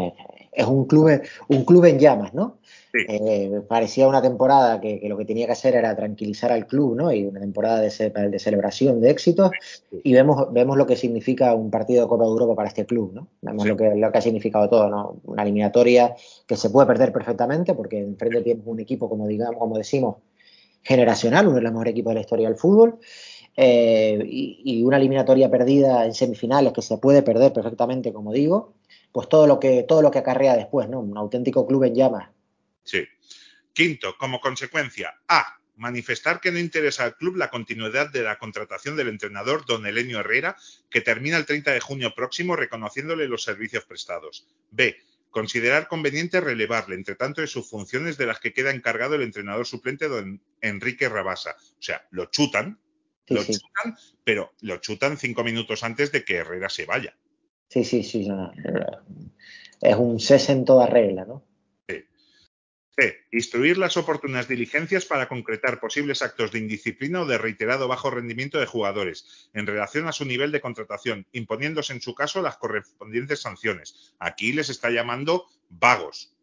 es un club, un club en llamas, ¿no? Sí. Eh, parecía una temporada que, que lo que tenía que hacer era tranquilizar al club, ¿no? Y una temporada de, ce- de celebración, de éxitos. Sí. Y vemos, vemos lo que significa un partido de Copa de Europa para este club, ¿no? Vemos Sí. lo, que, lo que ha significado todo, ¿no? Una eliminatoria que se puede perder perfectamente porque enfrente tienes un equipo, como digamos, como decimos, generacional, uno de los mejores equipos de la historia del fútbol. Eh, y, una eliminatoria perdida en semifinales que se puede perder perfectamente, como digo, pues todo lo que, todo lo que acarrea después, ¿no? Un auténtico club en llamas. Sí. Quinto, como consecuencia, A. Manifestar que no interesa al club la continuidad de la contratación del entrenador don Elenio Herrera, que termina el 30 de junio próximo reconociéndole los servicios prestados. B. Considerar conveniente relevarle, entre tanto, de sus funciones de las que queda encargado el entrenador suplente don Enrique Rabasa. O sea, lo chutan, Sí, lo sí. chutan, pero lo chutan cinco minutos antes de que Herrera se vaya. Sí, sí, sí. no, Es un cese en toda regla, ¿no? C. Instruir las oportunas diligencias para concretar posibles actos de indisciplina o de reiterado bajo rendimiento de jugadores en relación a su nivel de contratación, imponiéndose en su caso las correspondientes sanciones. Aquí les está llamando vagos.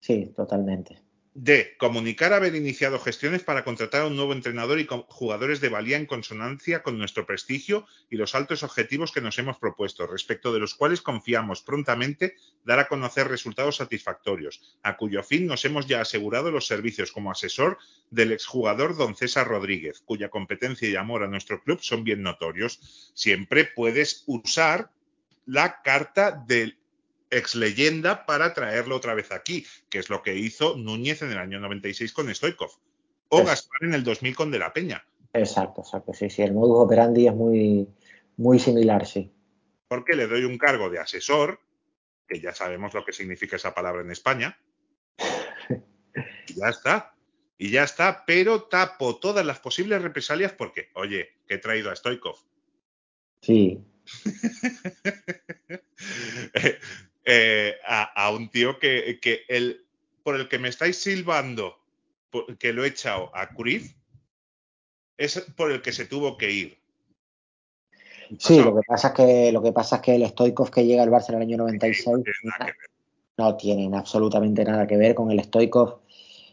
Sí, totalmente. D. Comunicar haber iniciado gestiones para contratar a un nuevo entrenador y jugadores de valía en consonancia con nuestro prestigio y los altos objetivos que nos hemos propuesto, respecto de los cuales confiamos prontamente dar a conocer resultados satisfactorios, a cuyo fin nos hemos ya asegurado los servicios como asesor del exjugador don César Rodríguez, cuya competencia y amor a nuestro club son bien notorios. Siempre puedes usar la carta del ex leyenda para traerlo otra vez aquí, que es lo que hizo Núñez en el año 96 con Stoikov. O Gaspar en el 2000 con De la Peña. Exacto, exacto. Sí, sí. El modus operandi es muy, muy similar, sí. Porque le doy un cargo de asesor, que ya sabemos lo que significa esa palabra en España. Y ya está. Y ya está, pero tapo todas las posibles represalias porque, oye, que he traído a Stoikov. Sí, Eh, a, a un tío que, que el, por el que me estáis silbando, por- que lo he echado a Cruyff, es por el que se tuvo que ir. sí, lo que pasa es que lo que pasa es que el Stoikov que llega al Barça en el año 96 no tiene nada que ver. no tienen absolutamente nada que ver con el Stoikov.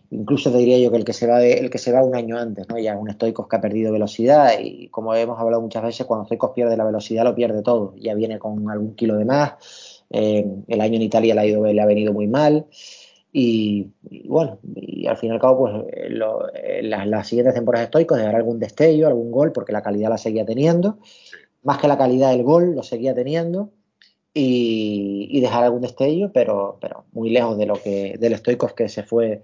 Incluso diría yo que el que se va de- el que se va un año antes, ¿no? Ya un Stoikov que ha perdido velocidad y como hemos hablado muchas veces, cuando Stoikov pierde la velocidad lo pierde todo. Ya viene con algún kilo de más. Eh, el año en Italia le ha, ido, le ha venido muy mal. Y, bueno, y al fin y al cabo, pues eh, eh, las, siguientes temporadas de Stoikov dejará algún destello, algún gol, porque la calidad la seguía teniendo. Más que la calidad del gol, lo seguía teniendo y, dejar algún destello, pero, pero muy lejos de lo que del Stoikov que se fue.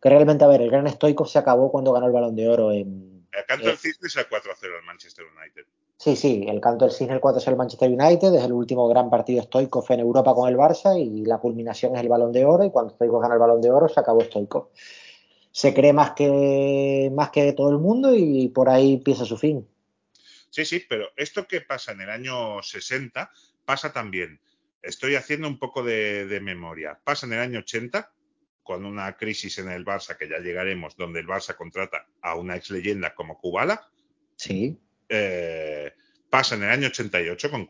Que realmente, a ver, el gran Stoikov se acabó cuando ganó el Balón de Oro en. El canto Eh. del cisne es el 4-0 al Manchester United. Sí, sí, el canto del cisne el 4 es el Manchester United, es el último gran partido Stoikov en Europa con el Barça y la culminación es el Balón de Oro y cuando Stoikov gana el Balón de Oro se acabó Stoikov. Se cree más que, más que todo el mundo y por ahí empieza su fin. Sí, sí, pero esto que pasa en el año 60 pasa también. Estoy haciendo un poco de, de memoria. Pasa en el año 80 con una crisis en el Barça que ya llegaremos, donde el Barça contrata a una ex leyenda como Kubala. Sí, Eh, pasa en el año 88 con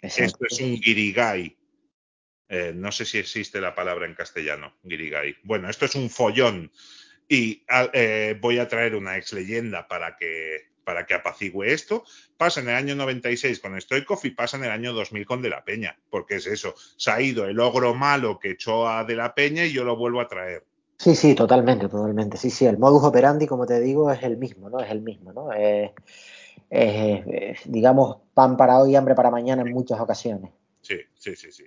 exacto. Esto es un guirigay. Eh, no sé si existe la palabra en castellano, guirigay. Bueno, esto es un follón. Y a- eh, voy a traer una ex leyenda para que, para que apacigüe esto. Pasa en el año 96 con Stoikov y pasa en el año 2000 con De La Peña. Porque es eso. Se ha ido el ogro malo que echó a De La Peña y yo lo vuelvo a traer. Sí, sí, totalmente, totalmente. Sí, sí, el modus operandi, como te digo, es el mismo, ¿no? Es el mismo, ¿no? Es, es, es, digamos, pan para hoy, hambre para mañana en muchas ocasiones. Sí, sí, sí, sí.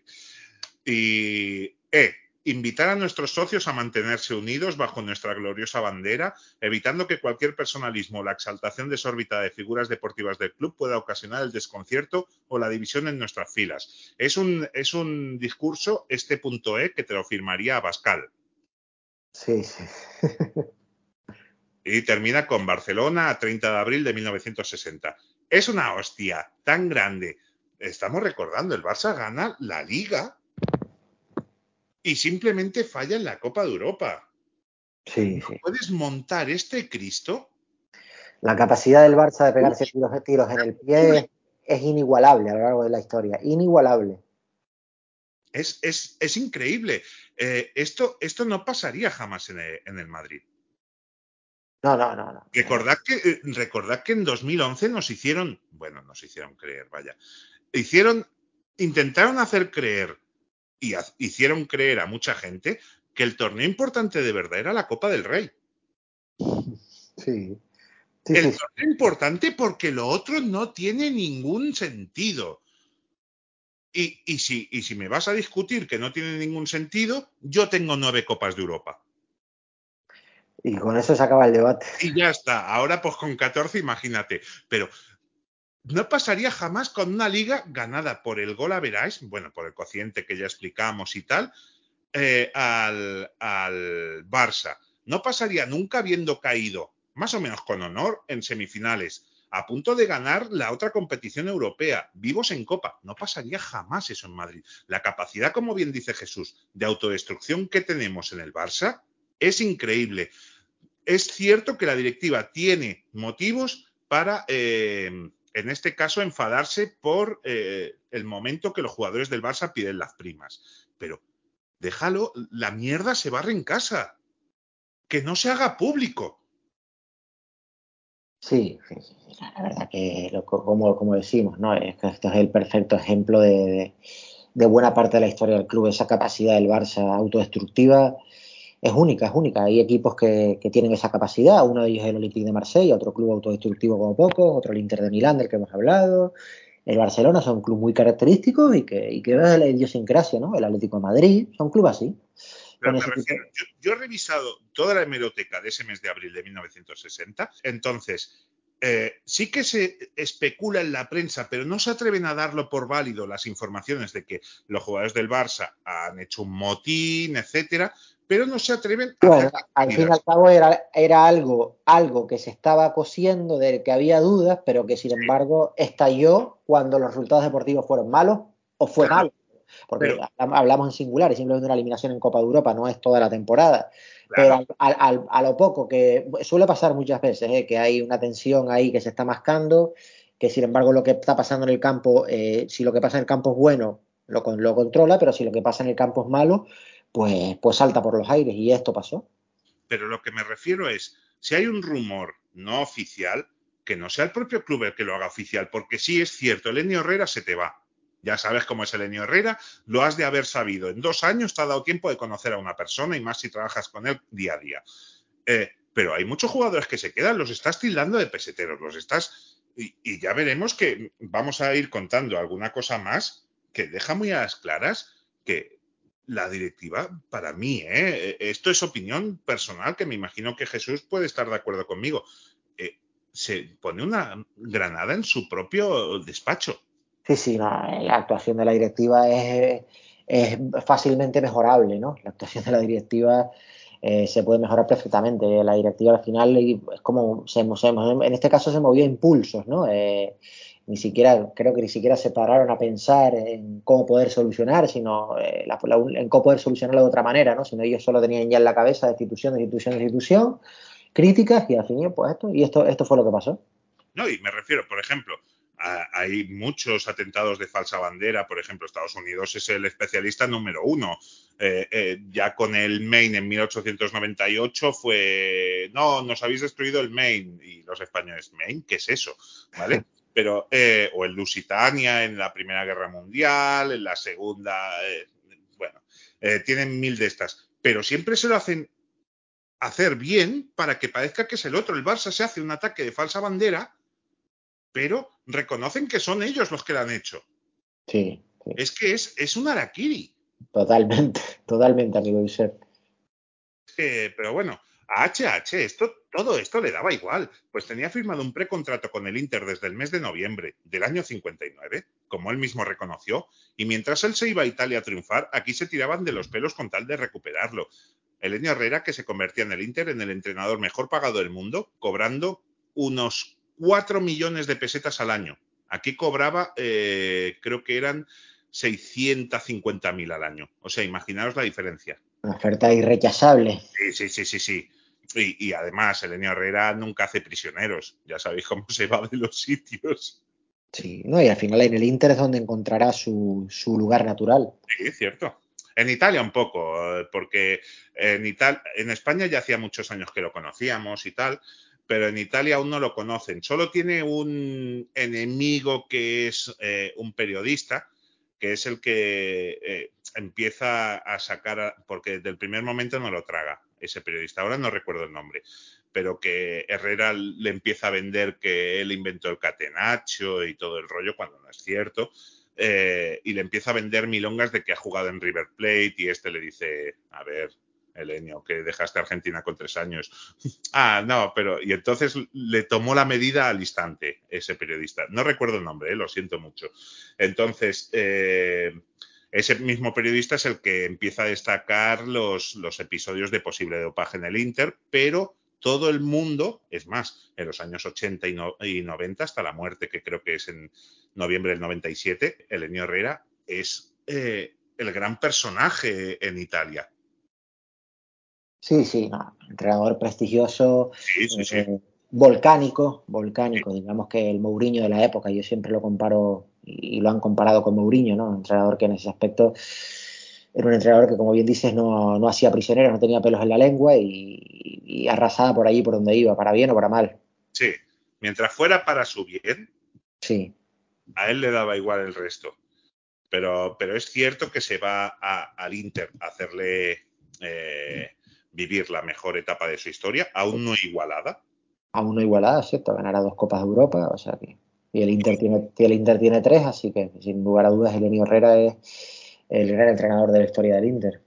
Y E. Invitar a nuestros socios a mantenerse unidos bajo nuestra gloriosa bandera, evitando que cualquier personalismo o la exaltación desórbitada de figuras deportivas del club pueda ocasionar el desconcierto o la división en nuestras filas. Es un, es un discurso, este punto E, que te lo firmaría Abascal. Sí, sí. Y termina con Barcelona a 30 de abril de 1960. Es una hostia tan grande. Estamos recordando, el Barça gana la liga y simplemente falla en la Copa de Europa. Sí, sí. ¿Puedes montar este Cristo? La capacidad del Barça de pegarse tiros, tiros en el pie es, es inigualable a lo largo de la historia. Inigualable. Es, es, es increíble. Eh, esto, esto no pasaría jamás en el, en el Madrid. No, no, no, no. Recordad que, eh, recordad que en 2011 nos hicieron, bueno, nos hicieron creer, vaya, hicieron, intentaron hacer creer y hicieron creer a mucha gente que el torneo importante de verdad era la Copa del Rey. Sí. Sí, el sí, torneo importante porque lo otro no tiene ningún sentido. Y, y si, y si me vas a discutir que no tiene ningún sentido, yo tengo nueve Copas de Europa. Y con eso se acaba el debate. Y ya está. Ahora, pues con 14, imagínate. Pero no pasaría jamás con una liga ganada por el gol veráis, bueno, por el cociente que ya explicamos y tal, eh, al, al Barça. No pasaría nunca habiendo caído más o menos con honor en semifinales, a punto de ganar la otra competición europea, vivos en Copa. No pasaría jamás eso en Madrid. La capacidad, como bien dice Jesús, de autodestrucción que tenemos en el Barça es increíble. Es cierto que la directiva tiene motivos para, eh, en este caso, enfadarse por eh, el momento que los jugadores del Barça piden las primas. Pero déjalo, la mierda se barre en casa. Que no se haga público. Sí, la verdad que lo- como, como decimos, ¿no? Es que esto es el perfecto ejemplo de, de- de buena parte de la historia del club. Esa capacidad del Barça autodestructiva es única, es única. Hay equipos que, que tienen esa capacidad. Uno de ellos es el Olympique de Marsella, otro club autodestructivo como pocos, otro el Inter de Milán, del que hemos hablado. El Barcelona son un club muy característico y que, y que es la idiosincrasia, ¿no? El Atlético de Madrid son clubes así. Refiero, yo he revisado toda la hemeroteca de ese mes de abril de 1960. Entonces, eh, sí que se especula en la prensa, pero no se atreven a darlo por válido las informaciones de que los jugadores del Barça han hecho un motín, etcétera, pero no se atreven a Bueno, al fin y al cabo era, era algo, algo que se estaba cosiendo, del que había dudas, pero que sin embargo estalló cuando los resultados deportivos fueron malos o fue Claro, malo. Porque pero- hablamos en singular, y simplemente una eliminación en Copa de Europa, no es toda la temporada. Pero Claro, al- al- al- a lo poco que suele pasar muchas veces, ¿eh? que hay una tensión ahí que se está mascando, que sin embargo lo que está pasando en el campo, eh, si lo que pasa en el campo es bueno, lo, lo controla, pero si lo que pasa en el campo es malo, pues, pues salta por los aires y esto pasó. pero lo que me refiero es, si hay un rumor no oficial, que no sea el propio club el que lo haga oficial, porque sí es cierto, el Enio Herrera se te va. Ya sabes cómo es el Enio Herrera, lo has de haber sabido. En dos años te ha dado tiempo de conocer a una persona y más si trabajas con él día a día. Eh, pero hay muchos jugadores que se quedan, los estás tildando de peseteros, los estás. Y ya veremos que vamos a ir contando alguna cosa más que deja muy a las claras que la directiva, para mí, ¿eh? esto es opinión personal, que me imagino que Jesús puede estar de acuerdo conmigo, eh, se pone una granada en su propio despacho. Sí, sí, la actuación de la directiva es, fácilmente mejorable, ¿no? La actuación de la directiva eh, se puede mejorar perfectamente. La directiva al final es como, se, se- en este caso se movió a impulsos, ¿no? Ni siquiera, creo que ni siquiera se pararon a pensar en cómo poder solucionar, sino eh, la- la- en cómo poder solucionarlo de otra manera, ¿no? Sino ellos solo tenían ya en la cabeza destitución, destitución, destitución, críticas y al fin, pues esto, y esto, esto fue lo que pasó. No, y me refiero, por ejemplo, hay muchos atentados de falsa bandera, por ejemplo, Estados Unidos es el especialista número uno. Eh, eh, ya con el Maine en 1898 fue, no, nos habéis destruido el Maine. Y los españoles, Maine, ¿qué es eso? ¿Vale? Pero, eh, o el Lusitania en la Primera Guerra Mundial, en la Segunda, eh, bueno, eh, tienen mil de estas. Pero siempre se lo hacen hacer bien para que parezca que es el otro. El Barça se hace un ataque de falsa bandera pero reconocen que son ellos los que lo han hecho. Sí, sí. Es que es, es un araquiri. Totalmente, totalmente, amigo. Eh, pero bueno, a HH esto, todo esto le daba igual, pues tenía firmado un precontrato con el Inter desde el mes de noviembre del año 59, como él mismo reconoció, y mientras él se iba a Italia a triunfar, aquí se tiraban de los pelos con tal de recuperarlo. Elenio Herrera, que se convertía en el Inter en el entrenador mejor pagado del mundo, cobrando unos 4 millones de pesetas al año. Aquí cobraba, eh, creo que eran 650 mil al año. O sea, imaginaos la diferencia. Una oferta irrechazable. Sí, sí, sí, sí, sí. Y, y además, Elenio Herrera nunca hace prisioneros. Ya sabéis cómo se va de los sitios. Sí, no, y al final en el Inter es donde encontrará su, su lugar natural. Sí, cierto. En Italia un poco, eh, porque en, en España ya hacía muchos años que lo conocíamos y tal, pero en Italia aún no lo conocen. Solo tiene un enemigo que es eh, un periodista, que es el que eh, empieza a sacar, porque desde el primer momento no lo traga ese periodista. Ahora no recuerdo el nombre, pero que Herrera le empieza a vender que él inventó el catenacho y todo el rollo, cuando no es cierto. Eh, y le empieza a vender milongas de que ha jugado en River Plate y este le dice, a ver, Elenio, que dejaste Argentina con tres años. ah, no, pero... Y entonces le tomó la medida al instante ese periodista. No recuerdo el nombre, eh, lo siento mucho. Entonces, eh, ese mismo periodista es el que empieza a destacar los, los episodios de posible dopaje en el Inter, pero todo el mundo, es más, en los años 80 y, no- y 90, hasta la muerte, que creo que es en noviembre del 97, Elenio Herrera es eh, el gran personaje en Italia. Sí, sí, no, entrenador prestigioso, Sí, sí, sí. eh, volcánico, volcánico, digamos que el Mourinho de la época, yo siempre lo comparo y, y lo han comparado con Mourinho, ¿no? Un entrenador que en ese aspecto era un entrenador que, como bien dices, no, no hacía prisioneros, no tenía pelos en la lengua y, y arrasaba por allí por donde iba, para bien o para mal. Sí. Mientras fuera para su bien, Sí, a él le daba igual el resto. Pero, pero es cierto que se va a- al Inter a hacerle eh, vivir la mejor etapa de su historia, aún no igualada. aún no igualada, ¿cierto? Ganará dos Copas de Europa, o sea que. Y el Inter tiene, el Inter tiene tres, así que sin lugar a dudas, Elenio Herrera es el gran entrenador de la historia del Inter.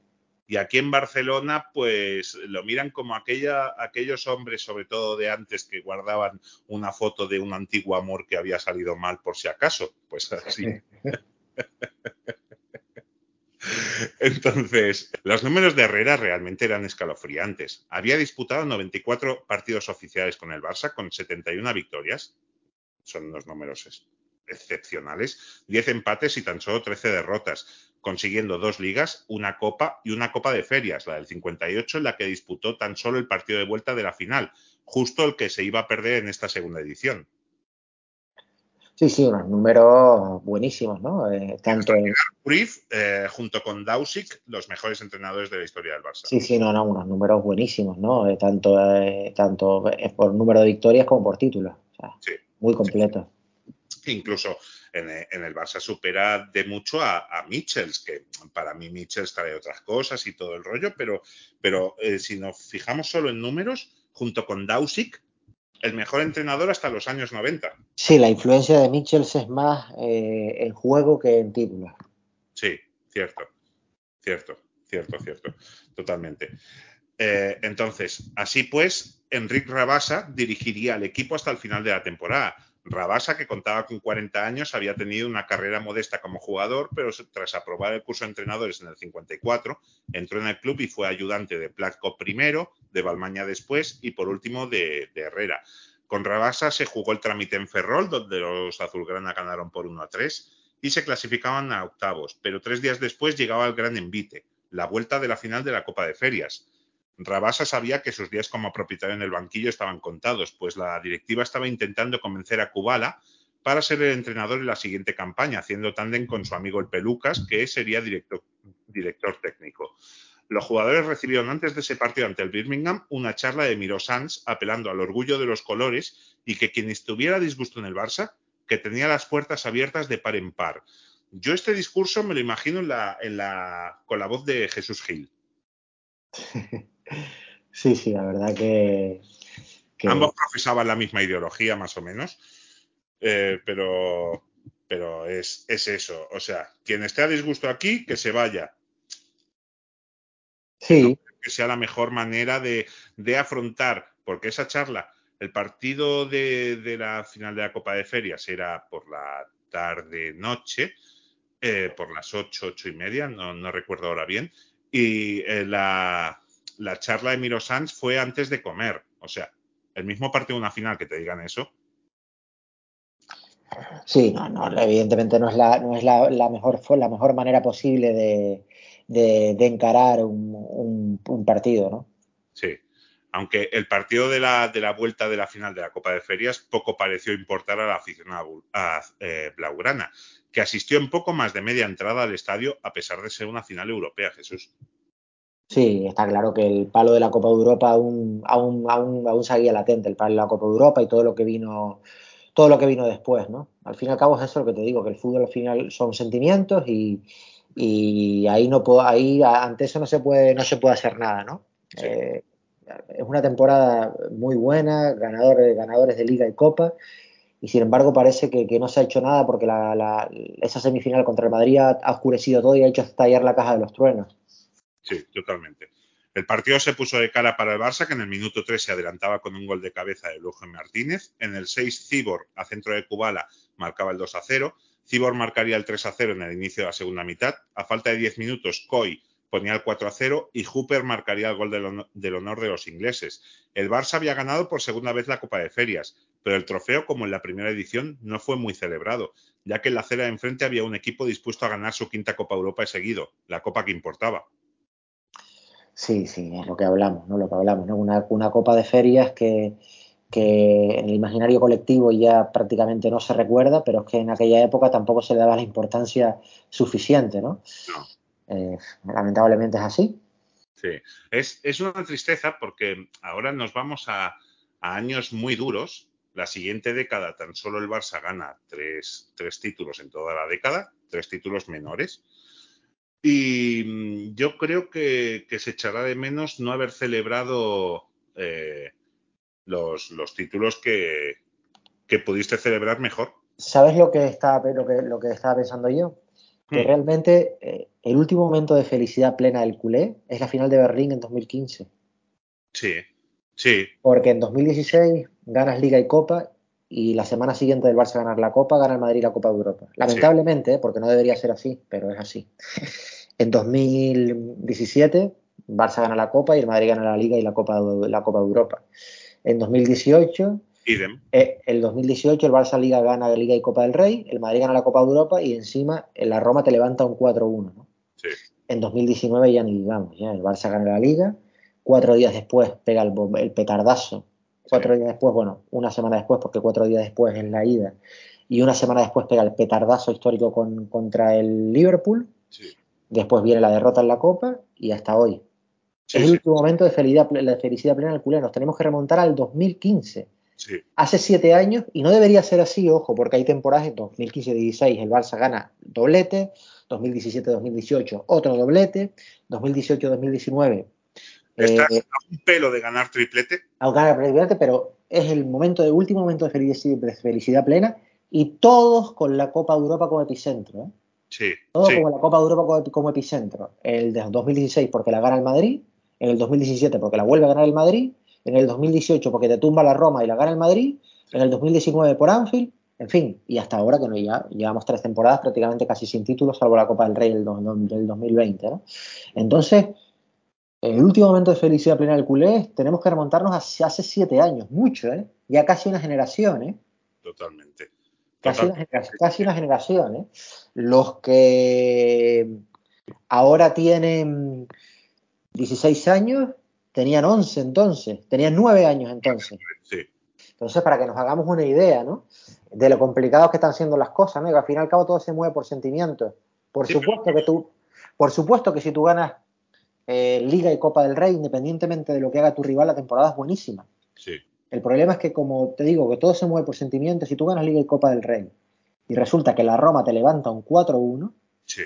Y aquí en Barcelona, pues lo miran como aquella, aquellos hombres, sobre todo de antes, que guardaban una foto de un antiguo amor que había salido mal por si acaso. Pues así. Entonces, los números de Herrera realmente eran escalofriantes. Había disputado 94 partidos oficiales con el Barça, con 71 victorias. Son unos números ex- excepcionales. 10 empates y tan solo 13 derrotas, consiguiendo dos ligas, una copa y una copa de ferias, la del 58, en la que disputó tan solo el partido de vuelta de la final, justo el que se iba a perder en esta segunda edición. Sí, sí, unos números buenísimos, ¿no? Eh, tanto en, Cruyff, eh, junto con Dausic, los mejores entrenadores de la historia del Barça. sí, sí, no, no, unos números buenísimos, ¿no? Eh, tanto eh, tanto por número de victorias como por títulos. O sea, Sí. Muy completo. Incluso en, eh, en el Barça supera de mucho a, a Michels, que para mí Michels trae otras cosas y todo el rollo, pero, pero eh, si nos fijamos solo en números, junto con Dausic, el mejor entrenador hasta los años 90. Sí, la influencia de Michels es más eh, en juego que en títulos. Sí, cierto, cierto, cierto, cierto, totalmente. Eh, entonces, así pues, Enric Rabasa dirigiría al equipo hasta el final de la temporada. Rabasa, que contaba con 40 años, había tenido una carrera modesta como jugador, pero tras aprobar el curso de entrenadores en el 54, entró en el club y fue ayudante de Platco primero, de Balmaña después y por último de, de Herrera. Con Rabasa se jugó el trámite en Ferrol, donde los azulgrana ganaron por 1 a 3 y se clasificaban a octavos, pero tres días después llegaba el gran envite, la vuelta de la final de la Copa de Ferias. Rabasa sabía que sus días como propietario en el banquillo estaban contados, pues la directiva estaba intentando convencer a Kubala para ser el entrenador en la siguiente campaña, haciendo tándem con su amigo el Pelucas, que sería director, técnico. Los jugadores recibieron antes de ese partido ante el Birmingham una charla de Miro Sanz apelando al orgullo de los colores y que quien estuviera disgusto en el Barça, que tenía las puertas abiertas de par en par. Yo este discurso me lo imagino con la voz de Jesús Gil. Sí, sí, la verdad que, que- Ambos profesaban la misma ideología, más o menos, eh, pero, pero es, es eso. O sea, quien esté a disgusto aquí, que se vaya. sí, Que sea la mejor manera de, de afrontar, porque esa charla, el partido de, de la final de la Copa de Ferias era por la tarde-noche, eh, por las ocho, ocho y media, no, no recuerdo ahora bien, y eh, la, la charla de Miro Sanz fue antes de comer. O sea, el mismo partido de una final que te digan eso, Sí, no, no, evidentemente no es la, no es la, la mejor, fue la mejor manera posible de, de, de encarar un, un, un partido, ¿no? Sí. Aunque el partido de la, de la vuelta de la final de la Copa de Ferias poco pareció importar a la afición eh, blaugrana, que asistió en poco más de media entrada al estadio a pesar de ser una final europea, Jesús. Sí, está claro que el palo de la Copa de Europa aún, aún, aún, aún seguía latente, el palo de la Copa de Europa y todo lo que vino, todo lo que vino después, ¿no? Al fin y al cabo es eso lo que te digo, que el fútbol al final son sentimientos y, y ahí no puedo, ahí ante eso no se puede, no se puede hacer nada, ¿no? Sí. Eh, es una temporada muy buena, ganadores, ganadores de Liga y Copa, y sin embargo parece que, no se ha hecho nada porque la, la, esa semifinal contra el Madrid ha, oscurecido todo y ha hecho estallar la caja de los truenos. Sí, totalmente. El partido se puso de cara para el Barça, que en el minuto 3 se adelantaba con un gol de cabeza de Lujo Martínez. En el 6, Cibor, a centro de Kubala, marcaba el 2 a 0. Cibor marcaría el 3 a 0 en el inicio de la segunda mitad. A falta de 10 minutos, Coy ponía el 4 a 0 y Hooper marcaría el gol del honor, del honor de los ingleses. El Barça había ganado por segunda vez la Copa de Ferias, pero el trofeo, como en la primera edición, no fue muy celebrado, ya que en la acera de enfrente había un equipo dispuesto a ganar su quinta Copa Europa seguido, la copa que importaba. Sí, sí, es lo que hablamos, ¿no? Lo que hablamos, ¿no? Una, una copa de ferias que, que en el imaginario colectivo ya prácticamente no se recuerda, pero es que en aquella época tampoco se le daba la importancia suficiente, ¿no? No. Eh, lamentablemente es así. Sí, es, es una tristeza porque ahora nos vamos a, a años muy duros. La siguiente década tan solo el Barça gana tres, tres títulos en toda la década, tres títulos menores. Y mm, yo creo que, que, se echará de menos no haber celebrado eh, los, los, títulos que, que, pudiste celebrar mejor. ¿Sabes lo que estaba, lo que, lo que estaba pensando yo? Que hmm. realmente eh, el último momento de felicidad plena del culé es la final de Berlín en 2015. Sí, sí. Porque en 2016 ganas Liga y Copa y la semana siguiente del Barça ganar la Copa, gana el Madrid la Copa de Europa. Lamentablemente, sí. porque no debería ser así, pero es así. En 2017, Barça gana la Copa y el Madrid gana la Liga y la Copa de, la Copa de Europa. En 2018, eh, el 2018 el Barça Liga gana la Liga y Copa del Rey, el Madrid gana la Copa de Europa y encima en la Roma te levanta un 4-1. ¿no? Sí. En 2019 ya ni digamos, ya el Barça gana la Liga, cuatro días después pega el, el petardazo cuatro días después, bueno, una semana después, porque cuatro días después es la ida, y una semana después pega el petardazo histórico con, contra el Liverpool. Sí. Después viene la derrota en la Copa y hasta hoy. Sí, es el último momento de felicidad, de felicidad plena del culé. Nos tenemos que remontar al 2015. Sí. Hace siete años, y no debería ser así, ojo, porque hay temporadas en 2015-16 el Barça gana doblete, 2017-2018 otro doblete, 2018-2019 Está eh, a un pelo de ganar triplete. A ganar triplete, pero es el momento de último momento de felicidad, de felicidad plena y todos con la Copa Europa como epicentro. ¿eh? Sí, Todos sí. como la Copa de Europa como, epicentro. El de 2016 porque la gana el Madrid, en el 2017 porque la vuelve a ganar el Madrid, en el 2018 porque te tumba la Roma y la gana el Madrid, en el 2019 por Anfield, en fin, y hasta ahora que no ya llevamos tres temporadas prácticamente casi sin títulos, salvo la Copa del Rey del, del 2020. ¿no? Entonces, el último momento de felicidad plena del culé, tenemos que remontarnos hacia hace siete años, mucho, ¿eh? Ya casi una generación, ¿eh? Totalmente. Casi. Una, casi una generación, ¿eh? Los que ahora tienen 16 años, tenían 11 entonces, tenían 9 años entonces. Sí. Entonces, para que nos hagamos una idea, ¿no? De lo complicados que están siendo las cosas, ¿no? Y al fin y al cabo todo se mueve por sentimientos. Por sí, supuesto pero... que tú, por supuesto que si tú ganas eh, Liga y Copa del Rey, independientemente de lo que haga tu rival, la temporada es buenísima. Sí. El problema es que, como te digo, que todo se mueve por sentimientos. Si tú ganas Liga y Copa del Rey y resulta que la Roma te levanta un 4-1, sí.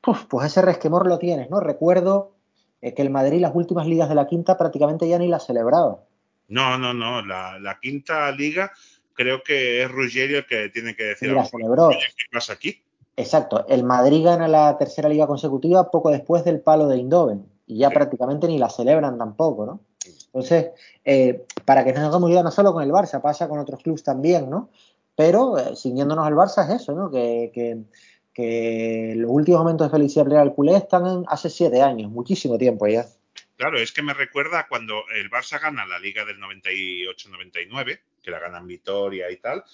pues, pues, ese resquemor lo tienes, ¿no? Recuerdo eh, que el Madrid las últimas ligas de la quinta prácticamente ya ni las celebraba. No, no, no. La, la quinta liga creo que es Ruggiero el que tiene que decir. La celebró. ¿Qué pasa aquí? Exacto. El Madrid gana la tercera liga consecutiva poco después del palo de Indoven. Y ya sí. prácticamente ni la celebran tampoco, ¿no? Entonces, eh, para que nos hagamos idea, no solo con el Barça, pasa con otros clubes también, ¿no? Pero, eh, siguiéndonos al Barça, es eso, ¿no? Que, que, que los últimos momentos de felicidad plena del culé están en, hace siete años, muchísimo tiempo ya. Claro, es que me recuerda cuando el Barça gana la Liga del 98-99, que la ganan Vitoria y tal,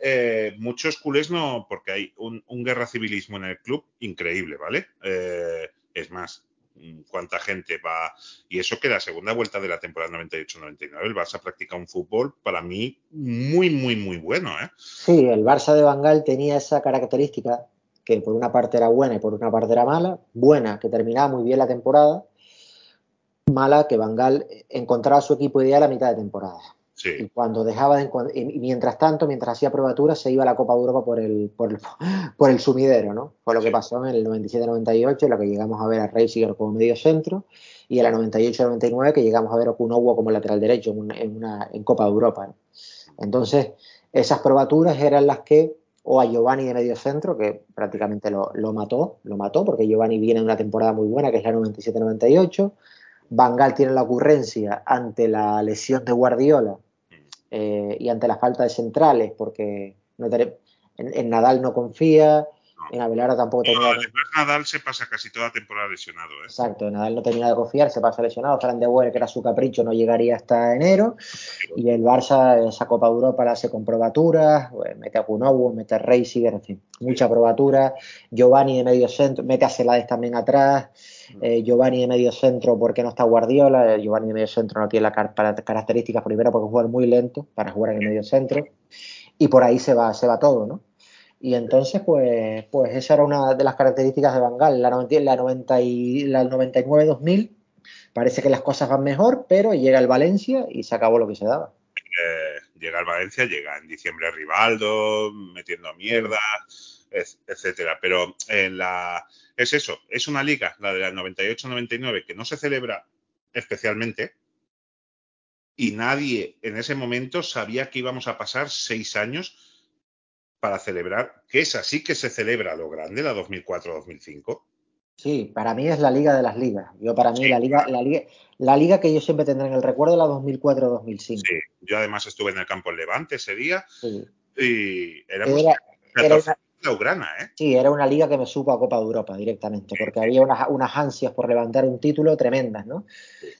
eh, muchos culés no, porque hay un, un, guerra civilismo en el club increíble, ¿vale? Eh, es más, cuánta gente va. Y eso que la segunda vuelta de la temporada 98-99, el Barça practica un fútbol para mí muy, muy, muy bueno, ¿eh? Sí, el Barça de Bangal tenía esa característica que por una parte era buena y por una parte era mala. Buena, que terminaba muy bien la temporada. Mala, que Bangal encontraba su equipo ideal a mitad de temporada. Sí. Y cuando dejaba de, y mientras tanto, mientras hacía probaturas, se iba a la Copa de Europa por el, por el, por el sumidero, ¿no? Fue lo que pasó en el 97-98, lo que llegamos a ver a Reisiger como medio centro, y en la 98-99 que llegamos a ver a Okunowo como lateral derecho en, una, en, una, en Copa de Europa. ¿no? Entonces, esas probaturas eran las que, o a Giovanni de medio centro, que prácticamente lo, lo mató, lo mató, porque Giovanni viene de una temporada muy buena, que es la 97-98, Bangal tiene la ocurrencia ante la lesión de Guardiola eh, y ante la falta de centrales, porque no te, en, en, Nadal no confía, Y Navelara tampoco No, tenía. además Nadal se pasa casi toda temporada lesionado, ¿eh? Exacto, Nadal no tenía de confiar, se pasa lesionado. Fran de Boer, que era su capricho, no llegaría hasta enero. Y el Barça, esa Copa Europa la hace con probaturas, eh, mete a Kunobu, mete a Reisiger, en fin, mucha probatura. Giovanni de medio centro, mete a Celades también atrás. Eh, Giovanni de medio centro porque no está Guardiola. Eh, Giovanni de medio centro no tiene las car- características, primero porque jugar muy lento para jugar en el medio centro. Y por ahí se va, se va todo, ¿no? Y entonces, pues, pues esa era una de las características de Bangal. La, 90 la, 90 y, la 99-2000 parece que las cosas van mejor, pero llega el Valencia y se acabó lo que se daba. Eh, llega el Valencia, llega en diciembre Rivaldo, metiendo mierda, et- etcétera. Pero en la es eso, es una liga, la de la 98-99, que no se celebra especialmente. Y nadie en ese momento sabía que íbamos a pasar seis años para celebrar, que es así que se celebra lo grande, la 2004-2005. Sí, para mí es la liga de las ligas. Yo para mí Sí. la liga, la liga, la liga que yo siempre tendré en el recuerdo es la 2004-2005. Sí, yo además estuve en el campo en Levante ese día Sí. y éramos Era, era 14 una, Blaugrana, ¿eh? sí, era una liga que me supo a Copa de Europa directamente, porque había unas, unas ansias por levantar un título tremendas, ¿no?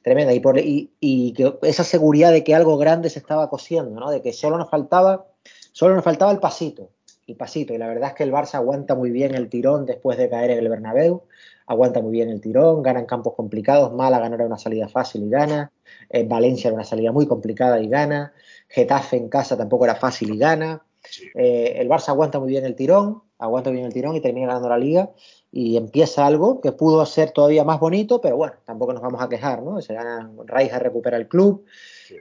Tremendas. Y, por, y, y que esa seguridad de que algo grande se estaba cosiendo, ¿no? De que solo nos faltaba, solo nos faltaba el pasito. El pasito. Y la verdad es que el Barça aguanta muy bien el tirón después de caer en el Bernabéu. Aguanta muy bien el tirón, gana en campos complicados. Málaga no era una salida fácil y gana. En Valencia era una salida muy complicada y gana. Getafe en casa tampoco era fácil y gana. Eh, el Barça aguanta muy bien el tirón, aguanta bien el tirón y termina ganando la liga y empieza algo que pudo ser todavía más bonito, pero bueno, tampoco nos vamos a quejar, ¿no? Se gana, Rijkaard recupera el club.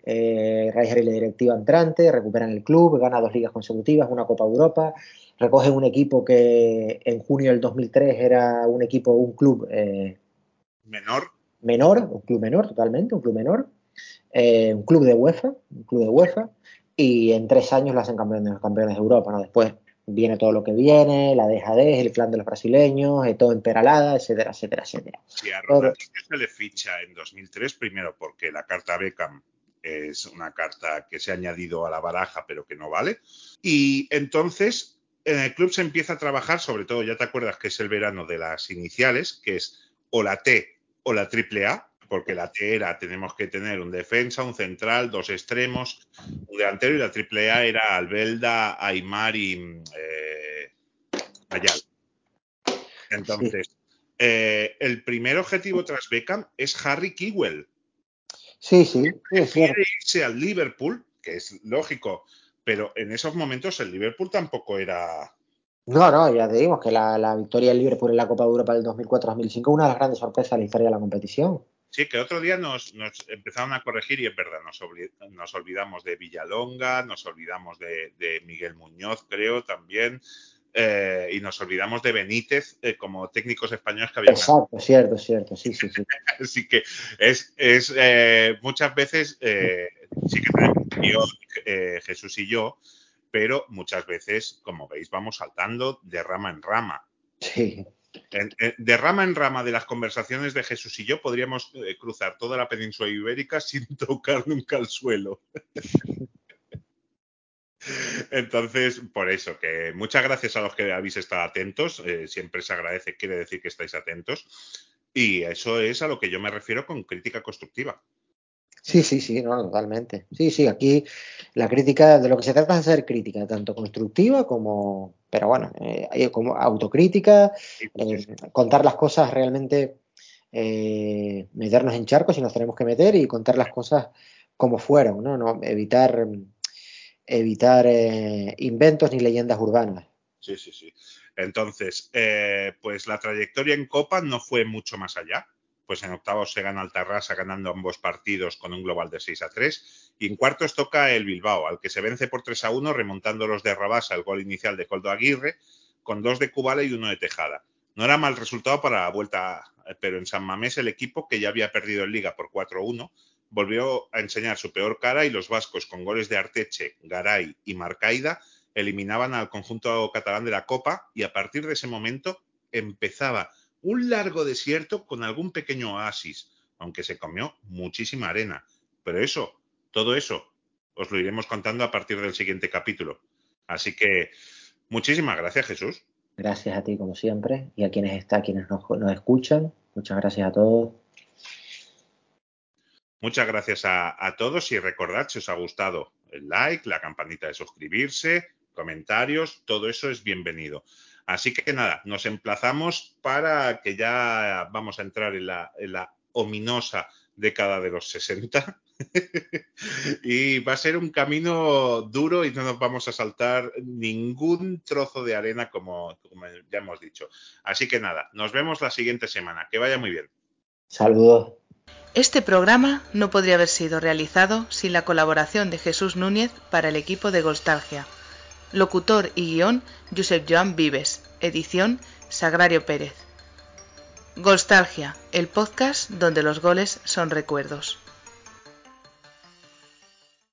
Eh, Rijkaard y la directiva entrante recuperan el club, gana dos ligas consecutivas, una Copa Europa, recogen un equipo que en junio del 2003 era un equipo, un club eh, Menor, menor, un club menor totalmente, un club menor, eh, un club de UEFA, un club de UEFA, y en tres años lo hacen campeones, campeones de Europa, ¿no? Después viene todo lo que viene, la dejadez, el clan de los brasileños, eh, todo en Peralada, etcétera, etcétera, etcétera. si a Ronaldinho se le ficha en 2003, primero porque la carta Beckham es una carta que se ha añadido a la baraja pero que no vale. Y entonces en el club se empieza a trabajar, sobre todo ya te acuerdas que es el verano de las iniciales, que es o la T o la triple A, porque la T era tenemos que tener un defensa, un central, dos extremos, un delantero y la triple A era Albelda, Aymar y eh, Ayala. Entonces, eh, el primer objetivo tras Beckham es Harry Kewell. Sí, sí. Quiere irse al Liverpool, que es lógico, pero en esos momentos el Liverpool tampoco era. No, no, ya te digo que la, la victoria del Liverpool en la Copa de Europa del 2004-2005 una de las grandes sorpresas de la historia de la competición. Sí, que otro día nos, nos empezaron a corregir y es verdad, nos, olvi- nos olvidamos de Villalonga, nos olvidamos de, de Miguel Muñoz, creo también, eh, y nos olvidamos de Benítez eh, como técnicos españoles que habían ganado. Exacto, cierto, cierto, sí, sí, sí. Así que es, es eh, muchas veces sí que tenemos Jesús y yo, pero muchas veces, como veis, vamos saltando de rama en rama. sí. De rama en rama de las conversaciones de Jesús y yo podríamos cruzar toda la península ibérica sin tocar nunca el suelo. Entonces, por eso, que muchas gracias a los que habéis estado atentos. eh, siempre se agradece, quiere decir que estáis atentos. Y eso es a lo que yo me refiero con crítica constructiva. Sí, sí, sí, no, totalmente. Sí, sí, aquí la crítica, de lo que se trata es hacer crítica, tanto constructiva como, pero bueno, eh, como autocrítica, eh, contar las cosas realmente, eh, meternos en charcos si nos tenemos que meter y contar las cosas como fueron, ¿no? No evitar, evitar eh, inventos ni leyendas urbanas. Sí, sí, sí. Entonces, eh, pues la trayectoria en Copa no fue mucho más allá. Pues en octavos se gana el Tarrasa ganando ambos partidos con un global de 6 a 3. Y en cuartos toca el Bilbao, al que se vence por 3 a 1, remontando los de Rabasa el gol inicial de Coldo Aguirre, con dos de Kubala y uno de Tejada. No era mal resultado para la vuelta, pero en San Mamés el equipo, que ya había perdido en Liga por 4-1, volvió a enseñar su peor cara y los vascos, con goles de Arteche, Garay y Marcaida, eliminaban al conjunto catalán de la Copa y a partir de ese momento empezaba un largo desierto con algún pequeño oasis, aunque se comió muchísima arena. Pero eso, todo eso, os lo iremos contando a partir del siguiente capítulo. Así que muchísimas gracias, Jesús. Gracias a ti como siempre y a quienes están, quienes nos, nos escuchan. Muchas gracias a todos. Muchas gracias a, todos y recordad si os ha gustado el like, la campanita de suscribirse, comentarios, todo eso es bienvenido. Así que nada, nos emplazamos para que ya vamos a entrar en la, ominosa década de los 60 y va a ser un camino duro y no nos vamos a saltar ningún trozo de arena como, ya hemos dicho. Así que nada, nos vemos la siguiente semana. Que vaya muy bien. Saludos. Este programa no podría haber sido realizado sin la colaboración de Jesús Núñez para el equipo de Golstalgia. Locutor y guion Josep Joan Vives. Edición Sagrario Pérez. Golstalgia, el podcast donde los goles son recuerdos.